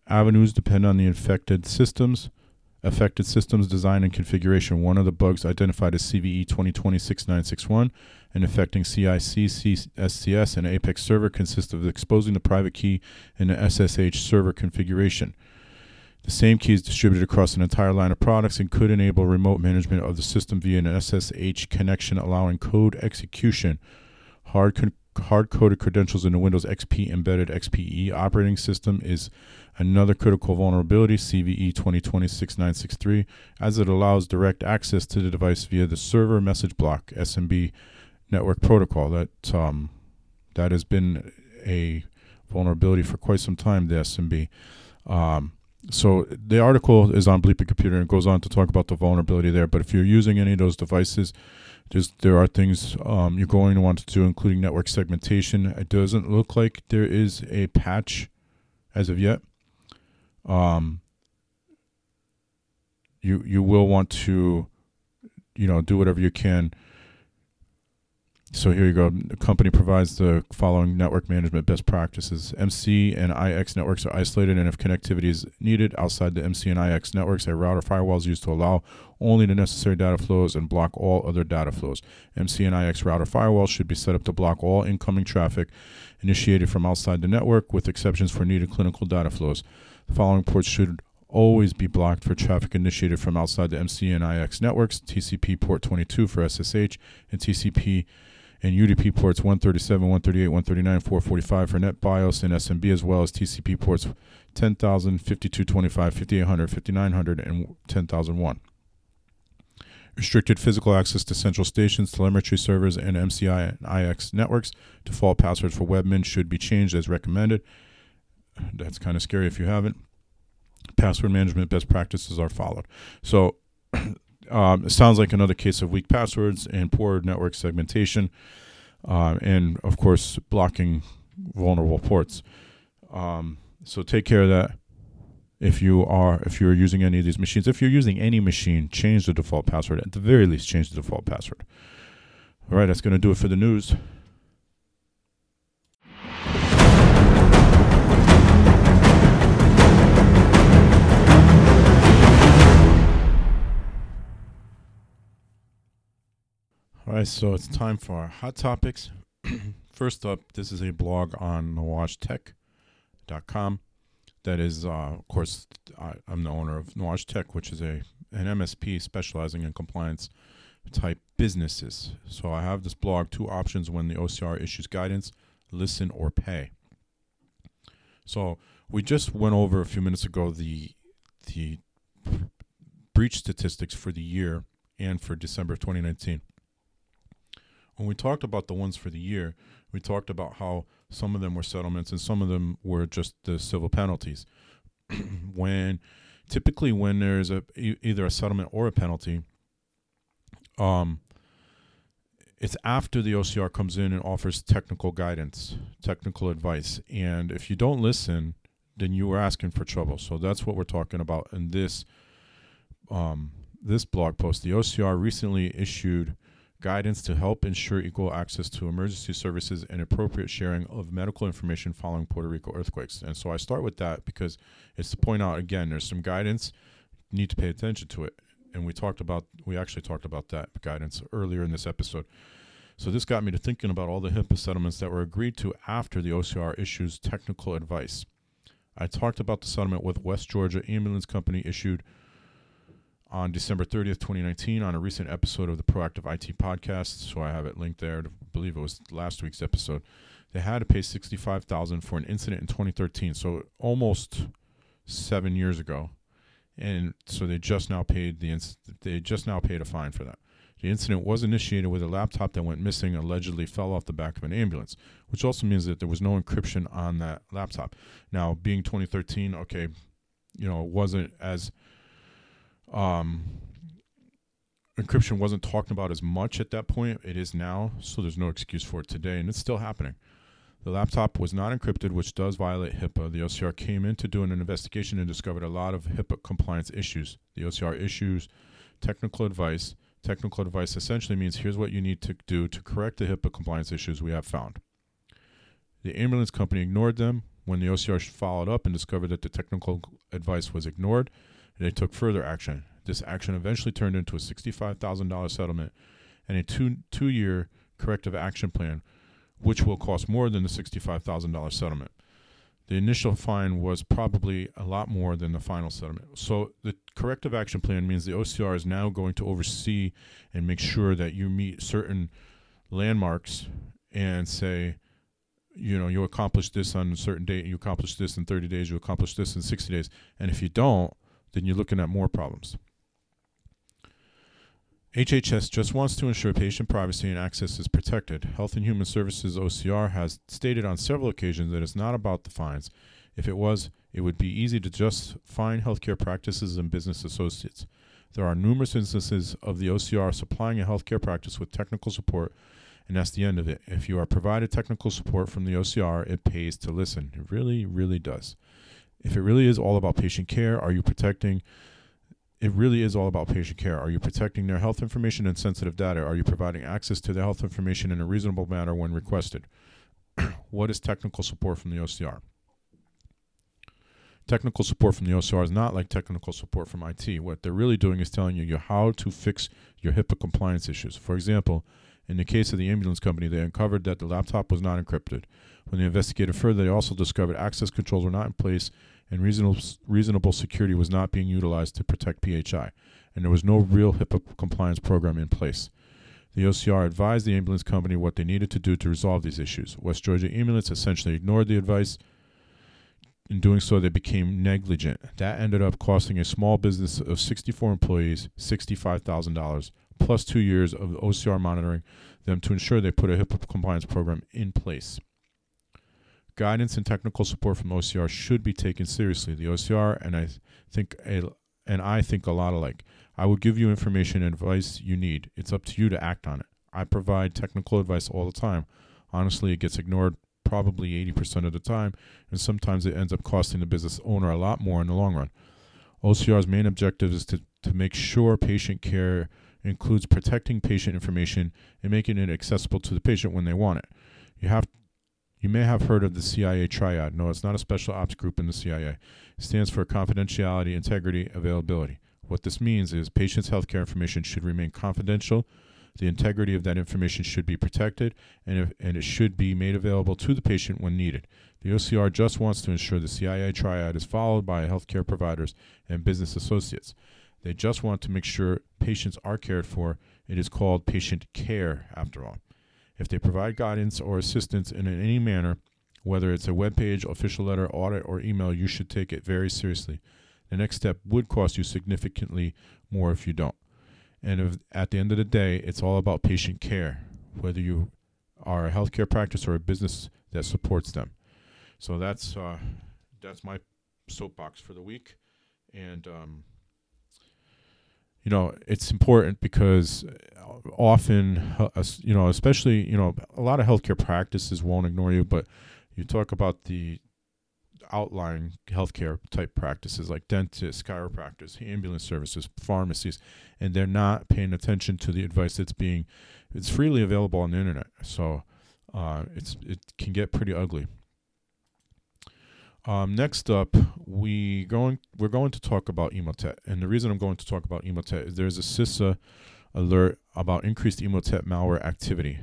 avenues depend on the infected systems affected systems design and configuration. One of the bugs identified as CVE 2020-6961 and affecting CIC, SCS, and Apex server consists of exposing the private key in the SSH server configuration. The same key is distributed across an entire line of products and could enable remote management of the system via an SSH connection, allowing code execution. Hard con- hard coded credentials in the Windows XP embedded XPE operating system is another critical vulnerability, CVE 2020-6963, as it allows direct access to the device via the server message block SMB network protocol. That um, that has been a vulnerability for quite some time. The SMB. Um, so the article is on Bleeping Computer and goes on to talk about the vulnerability there. But if you're using any of those devices, just there are things um, you're going to want to do, including network segmentation. It doesn't look like there is a patch as of yet. Um, you you will want to, you know, do whatever you can so here you go. The company provides the following network management best practices. MC and IX networks are isolated, and if connectivity is needed outside the MC and IX networks, a router firewall is used to allow only the necessary data flows and block all other data flows. MC and IX router firewalls should be set up to block all incoming traffic initiated from outside the network, with exceptions for needed clinical data flows. The following ports should always be blocked for traffic initiated from outside the MC and IX networks TCP port 22 for SSH and TCP and UDP ports 137, 138, 139, 445 for NetBIOS and SMB, as well as TCP ports 10,000, 5225, 5800, 5900, and 10,001. Restricted physical access to central stations, telemetry servers, and MCI and IX networks. Default passwords for webmin should be changed as recommended. That's kind of scary if you haven't. Password management best practices are followed. So um, it sounds like another case of weak passwords and poor network segmentation, uh, and of course blocking vulnerable ports. Um, so take care of that. If you are if you're using any of these machines, if you're using any machine, change the default password. At the very least, change the default password. All right, that's going to do it for the news. All right, so it's time for our hot topics. First up, this is a blog on NuageTech.com. That is, uh, of course, I, am the owner of Nuage Tech, which is a an MSP specializing in compliance type businesses. So I have this blog, two options when the OCR issues guidance, listen or pay. So we just went over a few minutes ago the the breach statistics for the year and for December of 2019 when we talked about the ones for the year, we talked about how some of them were settlements and some of them were just the civil penalties. when typically when there's a either a settlement or a penalty, um, it's after the OCR comes in and offers technical guidance, technical advice, and if you don't listen, then you are asking for trouble. So that's what we're talking about in this um, this blog post. The OCR recently issued guidance to help ensure equal access to emergency services and appropriate sharing of medical information following Puerto Rico earthquakes. And so I start with that because it's to point out again, there's some guidance, you need to pay attention to it. And we talked about, we actually talked about that guidance earlier in this episode. So this got me to thinking about all the HIPAA settlements that were agreed to after the OCR issues technical advice. I talked about the settlement with West Georgia Ambulance Company issued on December 30th, 2019, on a recent episode of the Proactive IT podcast. So I have it linked there. I believe it was last week's episode. They had to pay 65000 for an incident in 2013, so almost seven years ago. And so they just now paid the inc- they just now paid a fine for that. The incident was initiated with a laptop that went missing, allegedly fell off the back of an ambulance, which also means that there was no encryption on that laptop. Now, being 2013, okay, you know, it wasn't as um, encryption wasn't talked about as much at that point. It is now, so there's no excuse for it today, and it's still happening. The laptop was not encrypted, which does violate HIPAA. The OCR came in to do an investigation and discovered a lot of HIPAA compliance issues. The OCR issues technical advice. Technical advice essentially means here's what you need to do to correct the HIPAA compliance issues we have found. The ambulance company ignored them. When the OCR followed up and discovered that the technical advice was ignored, they took further action. This action eventually turned into a $65,000 settlement and a two, two year corrective action plan, which will cost more than the $65,000 settlement. The initial fine was probably a lot more than the final settlement. So, the corrective action plan means the OCR is now going to oversee and make sure that you meet certain landmarks and say, you know, you accomplish this on a certain date, you accomplish this in 30 days, you accomplish this in 60 days. And if you don't, then you're looking at more problems. HHS just wants to ensure patient privacy and access is protected. Health and Human Services OCR has stated on several occasions that it's not about the fines. If it was, it would be easy to just fine healthcare practices and business associates. There are numerous instances of the OCR supplying a healthcare practice with technical support, and that's the end of it. If you are provided technical support from the OCR, it pays to listen. It really, really does if it really is all about patient care, are you protecting? It really is all about patient care. Are you protecting their health information and sensitive data? Are you providing access to their health information in a reasonable manner when requested? what is technical support from the OCR? Technical support from the OCR is not like technical support from IT. What they're really doing is telling you how to fix your HIPAA compliance issues. For example, in the case of the ambulance company, they uncovered that the laptop was not encrypted. When they investigated further, they also discovered access controls were not in place and reasonable, reasonable security was not being utilized to protect PHI, and there was no real HIPAA compliance program in place. The OCR advised the ambulance company what they needed to do to resolve these issues. West Georgia Ambulance essentially ignored the advice. In doing so, they became negligent. That ended up costing a small business of 64 employees $65,000, plus two years of OCR monitoring them to ensure they put a HIPAA compliance program in place. Guidance and technical support from OCR should be taken seriously. The OCR and I think a, and I think a lot alike. I will give you information and advice you need. It's up to you to act on it. I provide technical advice all the time. Honestly, it gets ignored probably 80% of the time, and sometimes it ends up costing the business owner a lot more in the long run. OCR's main objective is to, to make sure patient care includes protecting patient information and making it accessible to the patient when they want it. You have you may have heard of the CIA triad. No, it's not a special ops group in the CIA. It stands for confidentiality, integrity, availability. What this means is patients' healthcare information should remain confidential, the integrity of that information should be protected, and, if, and it should be made available to the patient when needed. The OCR just wants to ensure the CIA triad is followed by healthcare providers and business associates. They just want to make sure patients are cared for. It is called patient care, after all. If they provide guidance or assistance in any manner, whether it's a web page, official letter, audit, or email, you should take it very seriously. The next step would cost you significantly more if you don't. And if, at the end of the day, it's all about patient care, whether you are a healthcare practice or a business that supports them. So that's uh, that's my soapbox for the week, and um, you know it's important because often, uh, you know, especially you know, a lot of healthcare practices won't ignore you, but you talk about the outlying healthcare type practices like dentists, chiropractors, ambulance services, pharmacies, and they're not paying attention to the advice that's being it's freely available on the internet. So uh, it's it can get pretty ugly. Um, next up, we going we're going to talk about Emotet, and the reason I'm going to talk about Emotet is there's a CISA alert about increased Emotet malware activity.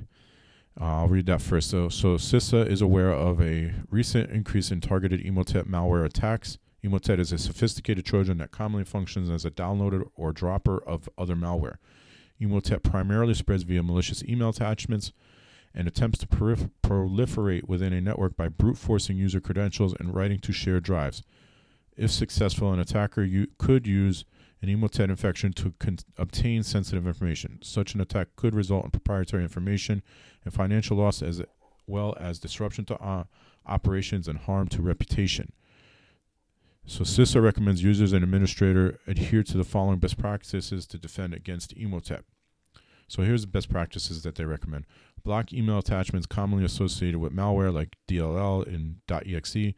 Uh, I'll read that first. So, so CISA is aware of a recent increase in targeted Emotet malware attacks. Emotet is a sophisticated Trojan that commonly functions as a downloader or dropper of other malware. Emotet primarily spreads via malicious email attachments, and attempts to proliferate within a network by brute forcing user credentials and writing to shared drives. If successful, an attacker u- could use an Emotet infection to con- obtain sensitive information. Such an attack could result in proprietary information and financial loss as well as disruption to uh, operations and harm to reputation. So CISA recommends users and administrator adhere to the following best practices to defend against Emotet. So here's the best practices that they recommend. Block email attachments commonly associated with malware like DLL and .exe.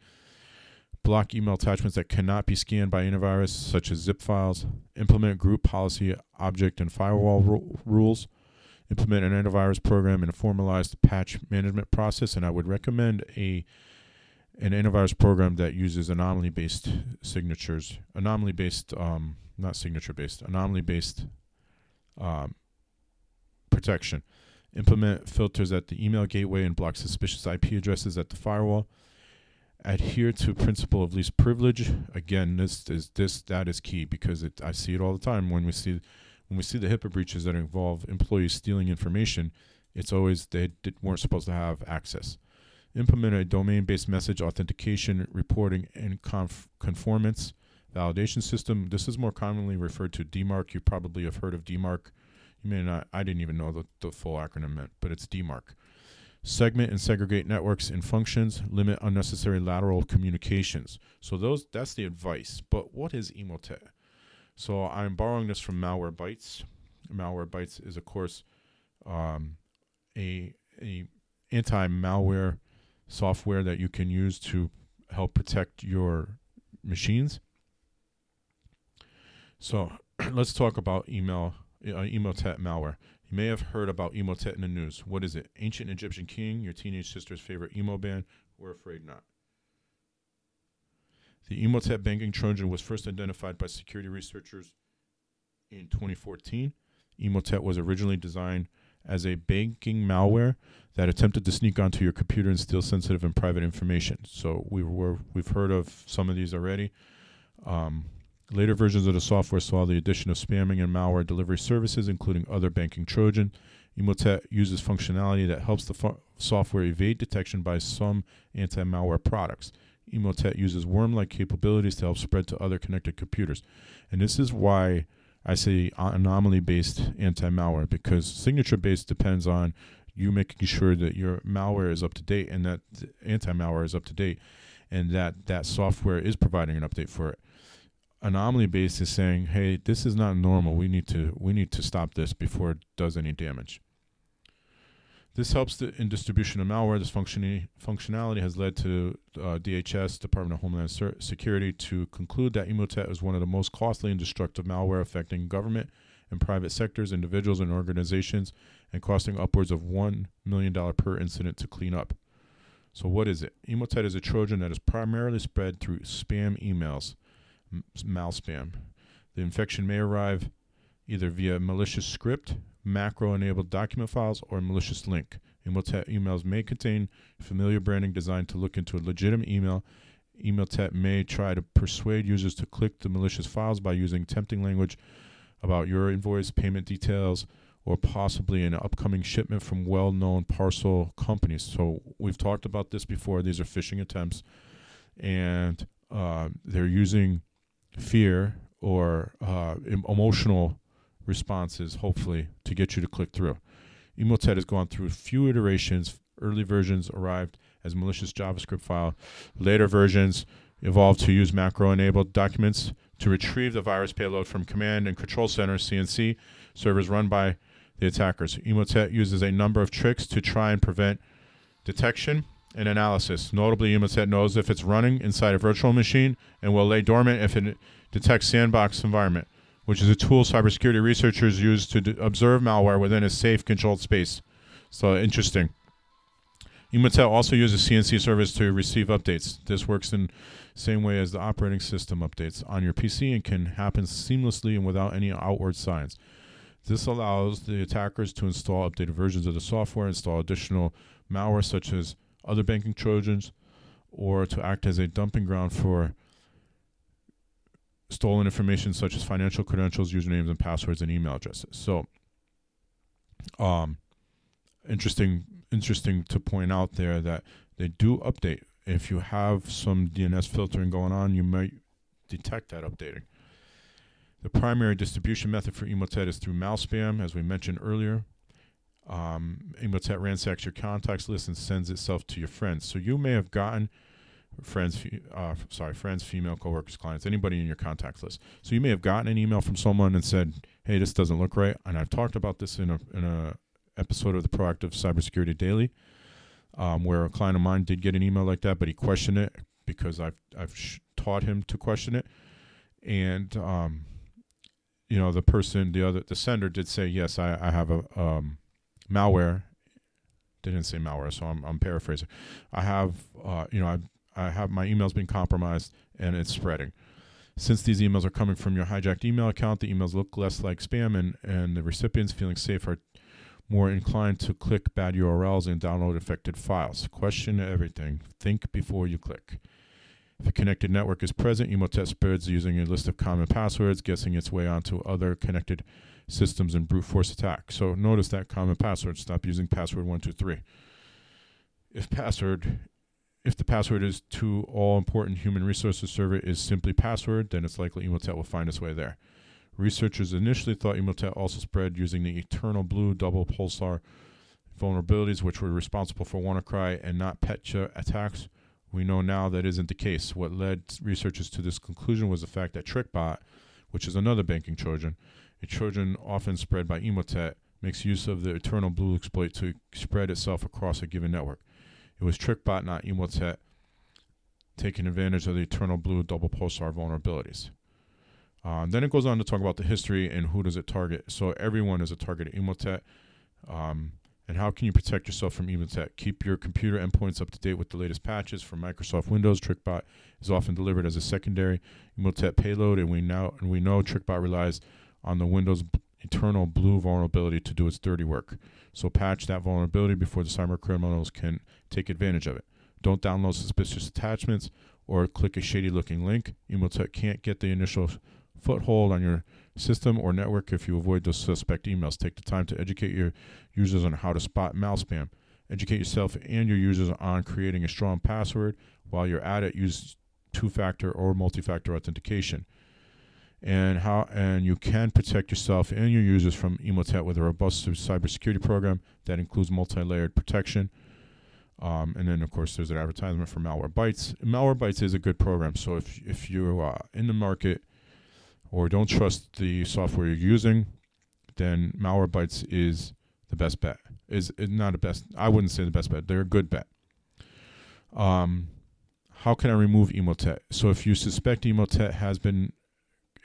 Block email attachments that cannot be scanned by antivirus, such as zip files. Implement group policy, object, and firewall ru- rules. Implement an antivirus program and a formalized patch management process. And I would recommend a an antivirus program that uses anomaly based signatures, anomaly based, um, not signature based, anomaly based um, protection. Implement filters at the email gateway and block suspicious IP addresses at the firewall. Adhere to principle of least privilege. Again, this is this that is key because it, I see it all the time when we see when we see the HIPAA breaches that involve employees stealing information. It's always they did, weren't supposed to have access. Implement a domain-based message authentication, reporting, and conf- conformance validation system. This is more commonly referred to DMARC. You probably have heard of DMARC you may not, I didn't even know what the full acronym meant, but it's DMARC. Segment and segregate networks and functions, limit unnecessary lateral communications. So those that's the advice. But what is Emotet? So I'm borrowing this from Malwarebytes. Malwarebytes is of course um, a a anti-malware software that you can use to help protect your machines. So let's talk about email uh, Emotet malware. You may have heard about Emotet in the news. What is it? Ancient Egyptian king, your teenage sister's favorite emo band? We're afraid not. The Emotet banking Trojan was first identified by security researchers in 2014. Emotet was originally designed as a banking malware that attempted to sneak onto your computer and steal sensitive and private information. So we were we've heard of some of these already. Um, Later versions of the software saw the addition of spamming and malware delivery services, including other banking Trojan. Emotet uses functionality that helps the fu- software evade detection by some anti malware products. Emotet uses worm like capabilities to help spread to other connected computers. And this is why I say anomaly based anti malware, because signature based depends on you making sure that your malware is up to date and that anti malware is up to date and that that software is providing an update for it anomaly based is saying, "Hey, this is not normal. We need to we need to stop this before it does any damage." This helps the, in distribution of malware. This functionality, functionality has led to uh, DHS, Department of Homeland Security, to conclude that Emotet is one of the most costly and destructive malware affecting government and private sectors, individuals, and organizations, and costing upwards of $1 million per incident to clean up. So, what is it? Emotet is a Trojan that is primarily spread through spam emails, mal spam. The infection may arrive either via malicious script, macro enabled document files, or a malicious link. Emotet emails may contain familiar branding designed to look into a legitimate email. Emotet may try to persuade users to click the malicious files by using tempting language about your invoice, payment details, or possibly an upcoming shipment from well known parcel companies. So, we've talked about this before. These are phishing attempts, and uh, they're using fear or uh, emotional responses, hopefully, to get you to click through. Emotet has gone through a few iterations. Early versions arrived as malicious JavaScript file. Later versions evolved to use macro-enabled documents to retrieve the virus payload from command and control center (CNC) servers run by the attackers. Emotet uses a number of tricks to try and prevent detection and analysis. Notably, Emotet knows if it's running inside a virtual machine and will lay dormant if it detects sandbox environment which is a tool cybersecurity researchers use to d- observe malware within a safe, controlled space. So interesting. Emotet also uses CNC service to receive updates. This works in same way as the operating system updates on your PC and can happen seamlessly and without any outward signs. This allows the attackers to install updated versions of the software, install additional malware such as other banking trojans, or to act as a dumping ground for stolen information such as financial credentials, usernames, and passwords, and email addresses. So, um, interesting, interesting to point out there that they do update. If you have some DNS filtering going on, you might detect that updating. The primary distribution method for Emotet is through mouse malspam, as we mentioned earlier. Um, Emotet ransacks your contacts list and sends itself to your friends. So you may have gotten friends, uh, sorry, friends, female coworkers, clients, anybody in your contacts list. So you may have gotten an email from someone and said, "Hey, this doesn't look right." And I've talked about this in a in a episode of the Proactive Cybersecurity Daily, um, where a client of mine did get an email like that, but he questioned it because I've I've sh- taught him to question it, and um, you know the person, the other, the sender did say, "Yes, I, I have a um, malware." Didn't say malware, so I'm, I'm paraphrasing. I have, uh, you know, I've I have my emails been compromised and it's spreading. Since these emails are coming from your hijacked email account, the emails look less like spam, and, and the recipients feeling safe are more inclined to click bad URLs and download affected files. Question everything. Think before you click. If a connected network is present, Emotet spreads using a list of common passwords, guessing its way onto other connected systems and brute force attack. So notice that common password. Stop using password 123. If password if the password is to all important human resources server is simply password, then it's likely Emotet will find its way there. Researchers initially thought Emotet also spread using the Eternal Blue double pulsar vulnerabilities, which were responsible for WannaCry and NotPetya attacks. We know now that isn't the case. What led researchers to this conclusion was the fact that TrickBot, which is another banking Trojan, a Trojan often spread by Emotet, makes use of the Eternal Blue exploit to spread itself across a given network. It was TrickBot, not Emotet, taking advantage of the Eternal Blue double pulsar vulnerabilities. Um, then it goes on to talk about the history and who does it target. So everyone is a target of Emotet. Um, and how can you protect yourself from Emotet? Keep your computer endpoints up to date with the latest patches for Microsoft Windows. TrickBot is often delivered as a secondary Emotet payload, and we now and we know TrickBot relies on the Windows Eternal Blue vulnerability to do its dirty work. So patch that vulnerability before the cyber criminals can take advantage of it. Don't download suspicious attachments or click a shady looking link. Emotet can't get the initial foothold on your system or network if you avoid those suspect emails. Take the time to educate your users on how to spot mal spam. Educate yourself and your users on creating a strong password. While you're at it, use two factor or multi factor authentication and how and you can protect yourself and your users from Emotet with a robust cybersecurity program that includes multi-layered protection. Um, and then, of course, there's an advertisement for Malwarebytes. Malwarebytes is a good program. So if if you're uh, in the market or don't trust the software you're using, then Malwarebytes is the best bet. Is, not a best. I wouldn't say the best bet. They're a good bet. Um, how can I remove Emotet? So if you suspect Emotet has been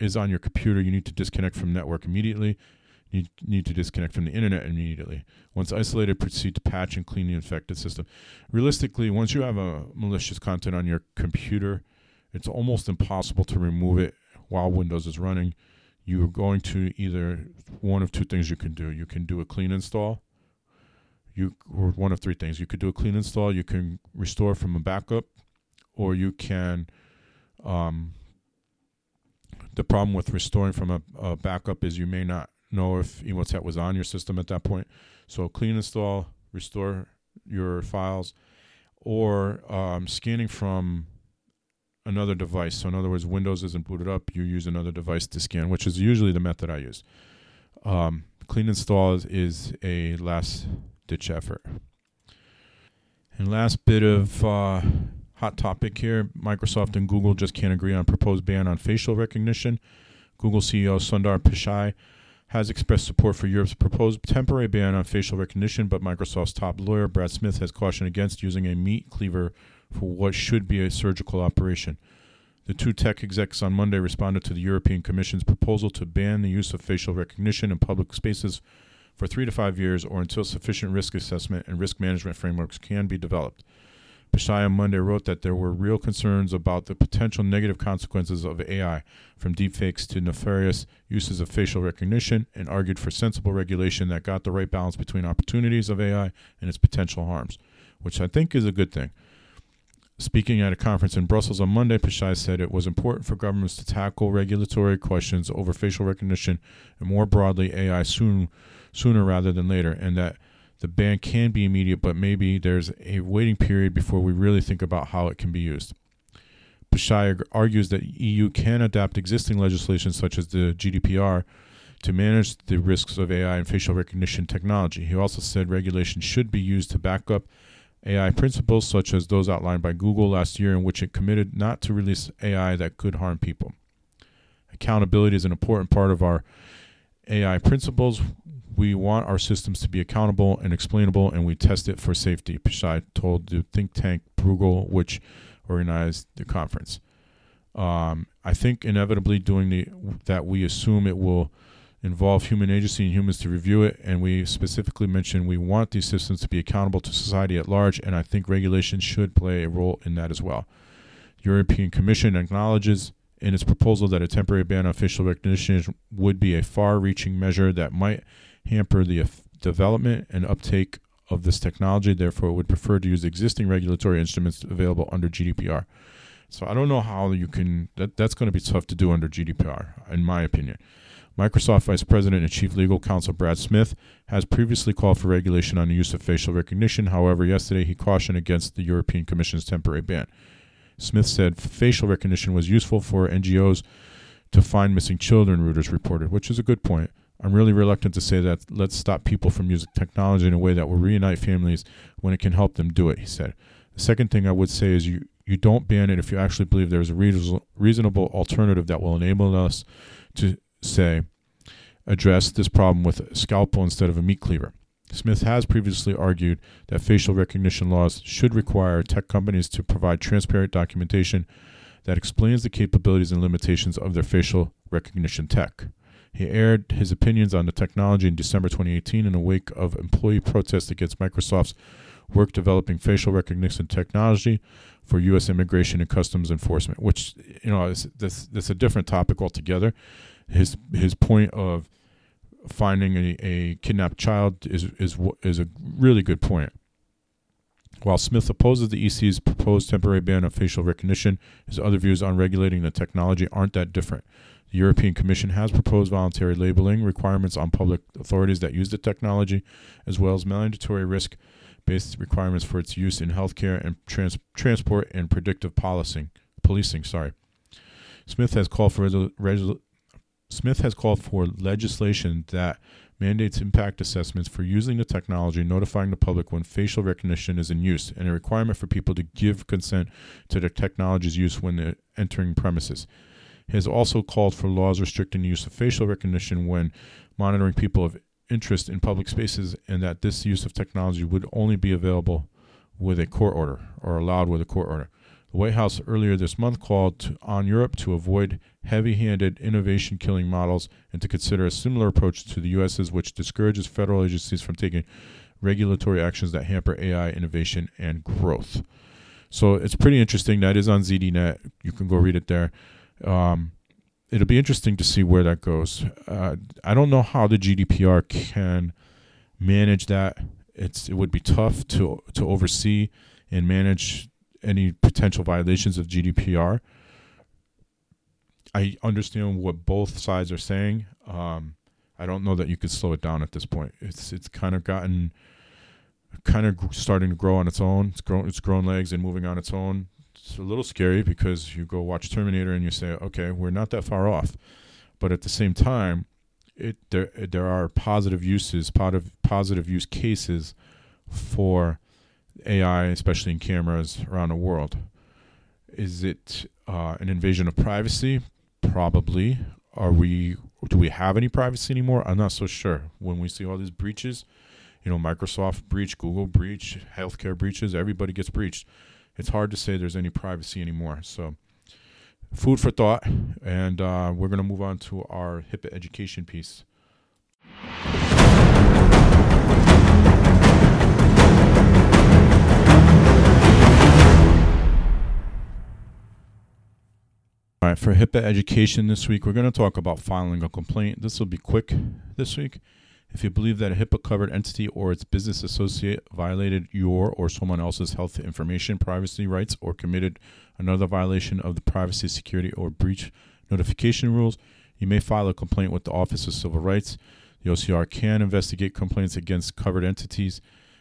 is on your computer, you need to disconnect from network immediately. You need to disconnect from the internet immediately. Once isolated, proceed to patch and clean the infected system. Realistically, once you have a malicious content on your computer, it's almost impossible to remove it while Windows is running. You are going to either one of two things you can do. You can do a clean install. You or one of three things. You could do a clean install. You can restore from a backup, or you can um, the problem with restoring from a, a, backup is you may not know if Emotet was on your system at that point. So clean install, restore your files, or um, scanning from another device. So in other words, Windows isn't booted up. You use another device to scan, which is usually the method I use. Um, clean install is, is a last ditch effort. And last bit of uh, hot topic here Microsoft and Google just can't agree on proposed ban on facial recognition. Google CEO Sundar Pichai has expressed support for Europe's proposed temporary ban on facial recognition, but Microsoft's top lawyer, Brad Smith, has cautioned against using a meat cleaver for what should be a surgical operation. The two tech execs on Monday responded to the European Commission's proposal to ban the use of facial recognition in public spaces for three to five years or until sufficient risk assessment and risk management frameworks can be developed. Pichai Monday wrote that there were real concerns about the potential negative consequences of AI, from deepfakes to nefarious uses of facial recognition, and argued for sensible regulation that got the right balance between opportunities of AI and its potential harms, which I think is a good thing. Speaking at a conference in Brussels on Monday, Pichai said it was important for governments to tackle regulatory questions over facial recognition and more broadly AI soon, sooner rather than later, and that the ban can be immediate, but maybe there's a waiting period before we really think about how it can be used. Pichai argues that EU can adapt existing legislation such as the GDPR to manage the risks of AI and facial recognition technology. He also said regulation should be used to back up AI principles such as those outlined by Google last year in which it committed not to release AI that could harm people. Accountability is an important part of our AI principles we want our systems to be accountable and explainable, and we test it for safety, Pichai told the think tank Bruegel, which organized the conference. Um, I think inevitably doing the that we assume it will involve human agency and humans to review it, and we specifically mentioned we want these systems to be accountable to society at large, and I think regulation should play a role in that as well. The European Commission acknowledges in its proposal that a temporary ban on facial recognition would be a far-reaching measure that might hamper the development and uptake of this technology. Therefore, it would prefer to use existing regulatory instruments available under GDPR. So I don't know how you can. That that's going to be tough to do under GDPR, in my opinion. Microsoft Vice President and Chief Legal Counsel Brad Smith has previously called for regulation on the use of facial recognition. However, yesterday he cautioned against the European Commission's temporary ban. Smith said facial recognition was useful for NGOs to find missing children, Reuters reported, which is a good point. I'm really reluctant to say that let's stop people from using technology in a way that will reunite families when it can help them do it, he said. The second thing I would say is you, you don't ban it if you actually believe there's a reasonable alternative that will enable us to, say, address this problem with a scalpel instead of a meat cleaver. Smith has previously argued that facial recognition laws should require tech companies to provide transparent documentation that explains the capabilities and limitations of their facial recognition tech. He aired his opinions on the technology in December 2018 in the wake of employee protests against Microsoft's work developing facial recognition technology for U.S. Immigration and Customs Enforcement, which you know is this this a different topic altogether. His his point of finding a, a kidnapped child is is is a really good point. While Smith opposes the EC's proposed temporary ban of facial recognition, his other views on regulating the technology aren't that different. The European Commission has proposed voluntary labeling requirements on public authorities that use the technology, as well as mandatory risk based requirements for its use in healthcare and trans- transport and predictive policing. Policing, sorry. Smith has called for Smith has called for legislation that mandates impact assessments for using the technology, notifying the public when facial recognition is in use, and a requirement for people to give consent to the technology's use when they're entering premises. Has also called for laws restricting the use of facial recognition when monitoring people of interest in public spaces, and that this use of technology would only be available with a court order or allowed with a court order. The White House earlier this month called to, on Europe to avoid heavy handed innovation killing models and to consider a similar approach to the US's, which discourages federal agencies from taking regulatory actions that hamper AI innovation and growth. So it's pretty interesting. That is on ZDNet. You can go read it there. Um, it'll be interesting to see where that goes. Uh, I don't know how the GDPR can manage that. It's it would be tough to to oversee and manage any potential violations of GDPR. I understand what both sides are saying. Um, I don't know that you could slow it down at this point. It's it's kind of gotten kind of starting to grow on its own. It's grown it's grown legs and moving on its own. It's a little scary because you go watch Terminator and you say, okay, we're not that far off, but at the same time, it there there are positive uses, positive positive use cases for AI, especially in cameras around the world. Is it uh, an invasion of privacy? Probably. Are we? Do we have any privacy anymore? I'm not so sure. When we see all these breaches, you know, Microsoft breach, Google breach, healthcare breaches, everybody gets breached. It's hard to say there's any privacy anymore. So, food for thought. And uh, we're going to move on to our HIPAA education piece. All right, for HIPAA education this week, we're going to talk about filing a complaint. This will be quick this week. If you believe that a HIPAA covered entity or its business associate violated your or someone else's health information privacy rights or committed another violation of the privacy, security, or breach notification rules, you may file a complaint with the Office of Civil Rights. The OCR can investigate complaints against covered entities,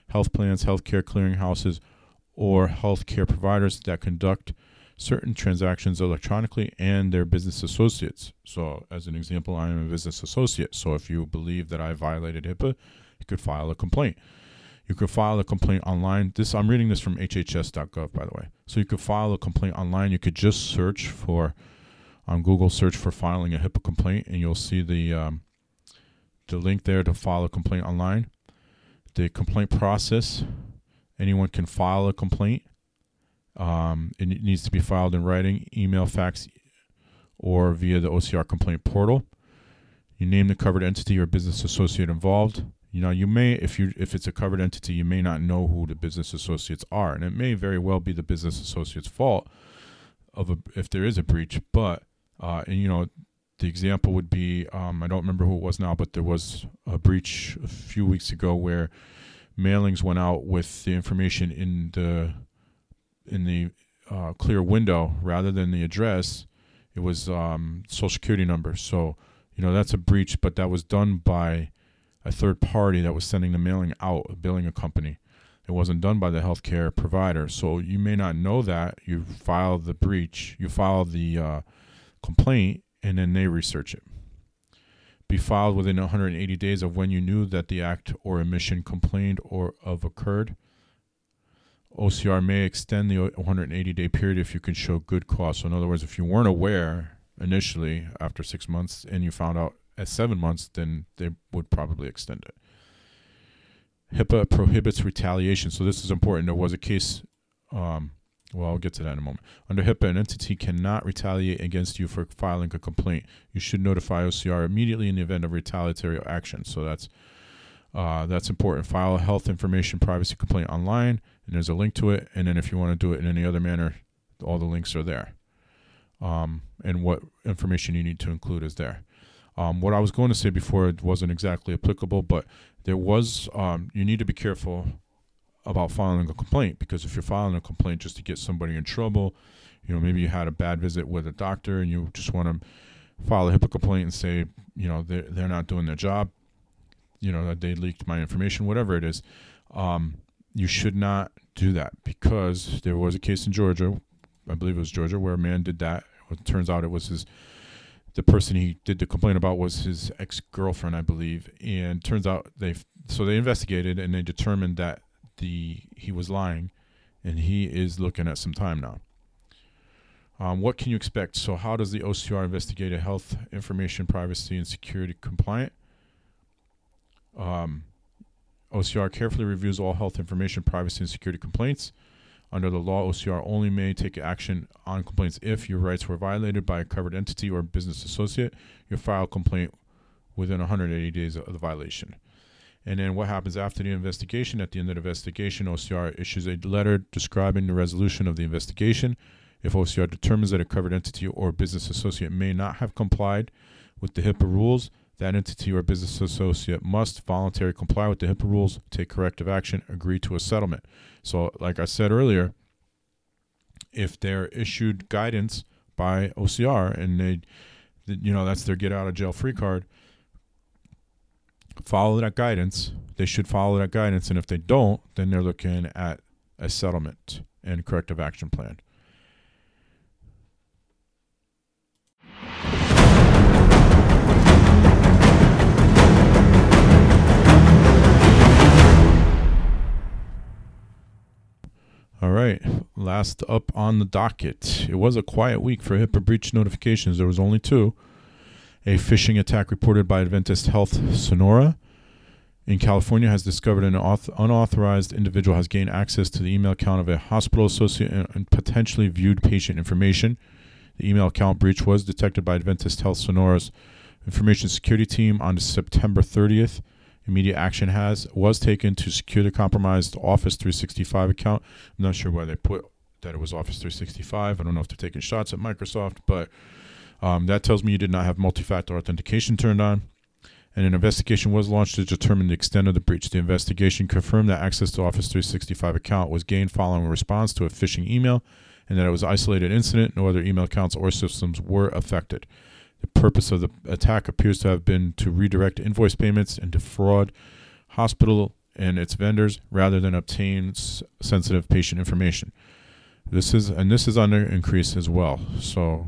health plans, healthcare clearinghouses, or healthcare providers that conduct certain transactions electronically and their business associates. So, as an example, I am a business associate. So, if you believe that I violated HIPAA, you could file a complaint. You could file a complaint online. This I'm reading this from HHS.gov, by the way. So you could file a complaint online. You could just search for on Google, search for filing a HIPAA complaint, and you'll see the um, the link there to file a complaint online. The complaint process. Anyone can file a complaint um, it needs to be filed in writing, email, fax, or via the OCR complaint portal. You name the covered entity or business associate involved. You know, you may, if you if it's a covered entity, you may not know who the business associates are, and it may very well be the business associate's fault of a, if there is a breach. But uh, and you know, the example would be um, I don't remember who it was now, but there was a breach a few weeks ago where mailings went out with the information in the in the uh, clear window rather than the address, it was um, social security number. So, you know, that's a breach, but that was done by a third party that was sending the mailing out, billing a company. It wasn't done by the healthcare provider. So you may not know that. You file the breach, you file the uh, complaint, and then they research it. Be filed within 180 days of when you knew that the act or omission complained or of occurred OCR may extend the 180 day period if you can show good cause. So, in other words, if you weren't aware initially after six months and you found out at seven months, then they would probably extend it. HIPAA prohibits retaliation. So, this is important. There was a case, um, well, I'll get to that in a moment. Under HIPAA, an entity cannot retaliate against you for filing a complaint. You should notify OCR immediately in the event of retaliatory action. So, that's uh, that's important. File a health information privacy complaint online, and there's a link to it. And then if you want to do it in any other manner, all the links are there. Um, and what information you need to include is there. Um, what I was going to say before it wasn't exactly applicable, but there was, um, you need to be careful about filing a complaint because if you're filing a complaint just to get somebody in trouble, you know, maybe you had a bad visit with a doctor and you just want to file a HIPAA complaint and say, you know, they're, they're not doing their job you know that they leaked my information, whatever it is, um, you should not do that because there was a case in Georgia, I believe it was Georgia, where a man did that. It turns out it was his the person he did the complaint about was his ex girlfriend, I believe, and turns out they so they investigated and they determined that the he was lying, and he is looking at some time now. Um, what can you expect? So, how does the OCR investigate a health information privacy and security compliant? Um, OCR carefully reviews all health information privacy and security complaints. Under the law, OCR only may take action on complaints if your rights were violated by a covered entity or business associate. You file a complaint within 180 days of the violation. And then what happens after the investigation? At the end of the investigation, OCR issues a letter describing the resolution of the investigation. If OCR determines that a covered entity or business associate may not have complied with the HIPAA rules, that entity or business associate must voluntarily comply with the HIPAA rules, take corrective action, agree to a settlement. So, like I said earlier, if they're issued guidance by OCR and they, you know, that's their get out of jail free card, follow that guidance. They should follow that guidance. And if they don't, then they're looking at a settlement and corrective action plan. All right, last up on the docket. It was a quiet week for HIPAA breach notifications. There was only two. A phishing attack reported by Adventist Health Sonora in California has discovered an unauthorized individual has gained access to the email account of a hospital associate and potentially viewed patient information. The email account breach was detected by Adventist Health Sonora's information security team on September 30th immediate action has was taken to secure the compromised Office 365 account. I'm not sure why they put that it was Office 365. I don't know if they're taking shots at Microsoft, but um, that tells me you did not have multi-factor authentication turned on. And an investigation was launched to determine the extent of the breach. The investigation confirmed that access to Office 365 account was gained following a response to a phishing email, and that it was an isolated incident. No other email accounts or systems were affected. The purpose of the attack appears to have been to redirect invoice payments and defraud hospital and its vendors rather than obtain s- sensitive patient information. This is and this is under increase as well. So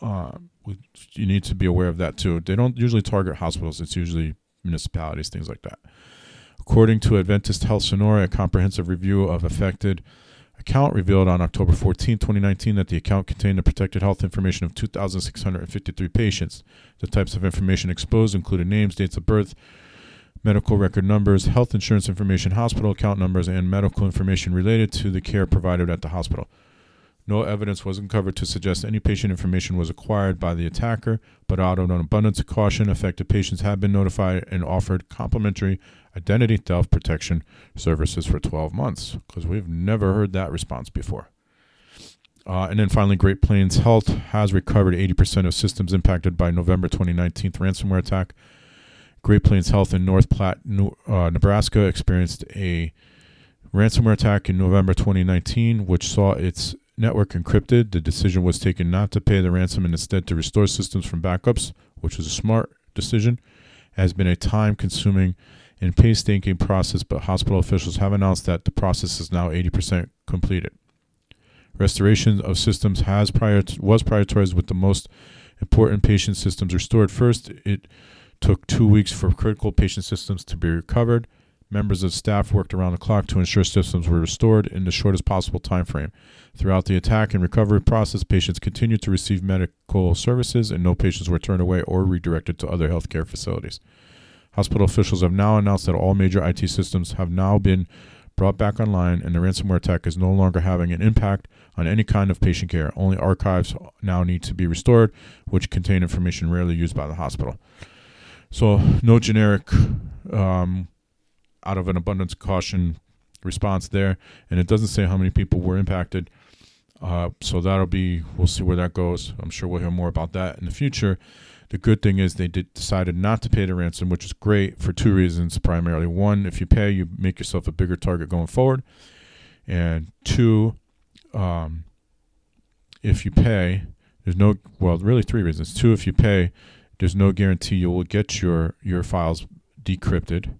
uh, we, you need to be aware of that too. They don't usually target hospitals; it's usually municipalities, things like that. According to Adventist Health Sonora, a comprehensive review of affected account revealed on October 14, 2019, that the account contained the protected health information of 2,653 patients. The types of information exposed included names, dates of birth, medical record numbers, health insurance information, hospital account numbers, and medical information related to the care provided at the hospital. No evidence was uncovered to suggest any patient information was acquired by the attacker, but out of an abundance of caution, affected patients have been notified and offered complimentary identity theft protection services for 12 months because we've never heard that response before. Uh, and then finally, Great Plains Health has recovered 80% of systems impacted by November 2019 ransomware attack. Great Plains Health in North Platte, uh, Nebraska experienced a ransomware attack in November 2019, which saw its network encrypted. The decision was taken not to pay the ransom and instead to restore systems from backups, which was a smart decision. It has been a time consuming and painstaking process, but hospital officials have announced that the process is now 80% completed. Restoration of systems has prior was prioritized with the most important patient systems restored first. It took two weeks for critical patient systems to be recovered. Members of staff worked around the clock to ensure systems were restored in the shortest possible time frame. Throughout the attack and recovery process, patients continued to receive medical services, and no patients were turned away or redirected to other healthcare facilities. Hospital officials have now announced that all major IT systems have now been brought back online, and the ransomware attack is no longer having an impact on any kind of patient care. Only archives now need to be restored, which contain information rarely used by the hospital. So, no generic, um, out of an abundance of caution response there. And it doesn't say how many people were impacted. Uh, so that'll be, we'll see where that goes. I'm sure we'll hear more about that in the future. The good thing is they did, decided not to pay the ransom, which is great for two reasons primarily. One, if you pay, you make yourself a bigger target going forward. And two, um, if you pay, there's no, well, really three reasons. Two, if you pay, there's no guarantee you will get your, your files decrypted.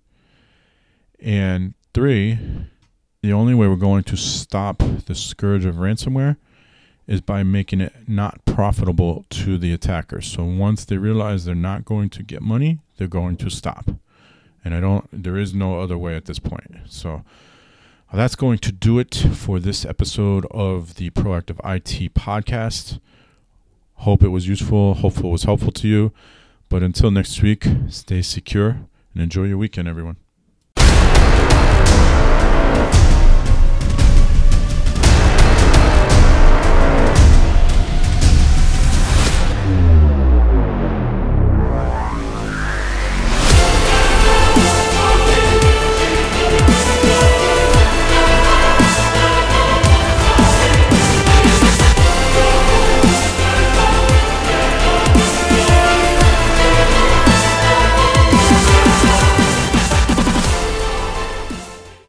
And three, the only way we're going to stop the scourge of ransomware is by making it not profitable to the attackers. So once they realize they're not going to get money, they're going to stop. And I don't there is no other way at this point. So uh, that's going to do it for this episode of the Proactive IT podcast. Hope it was useful. Hopeful it was helpful to you. But until next week, stay secure and enjoy your weekend, everyone.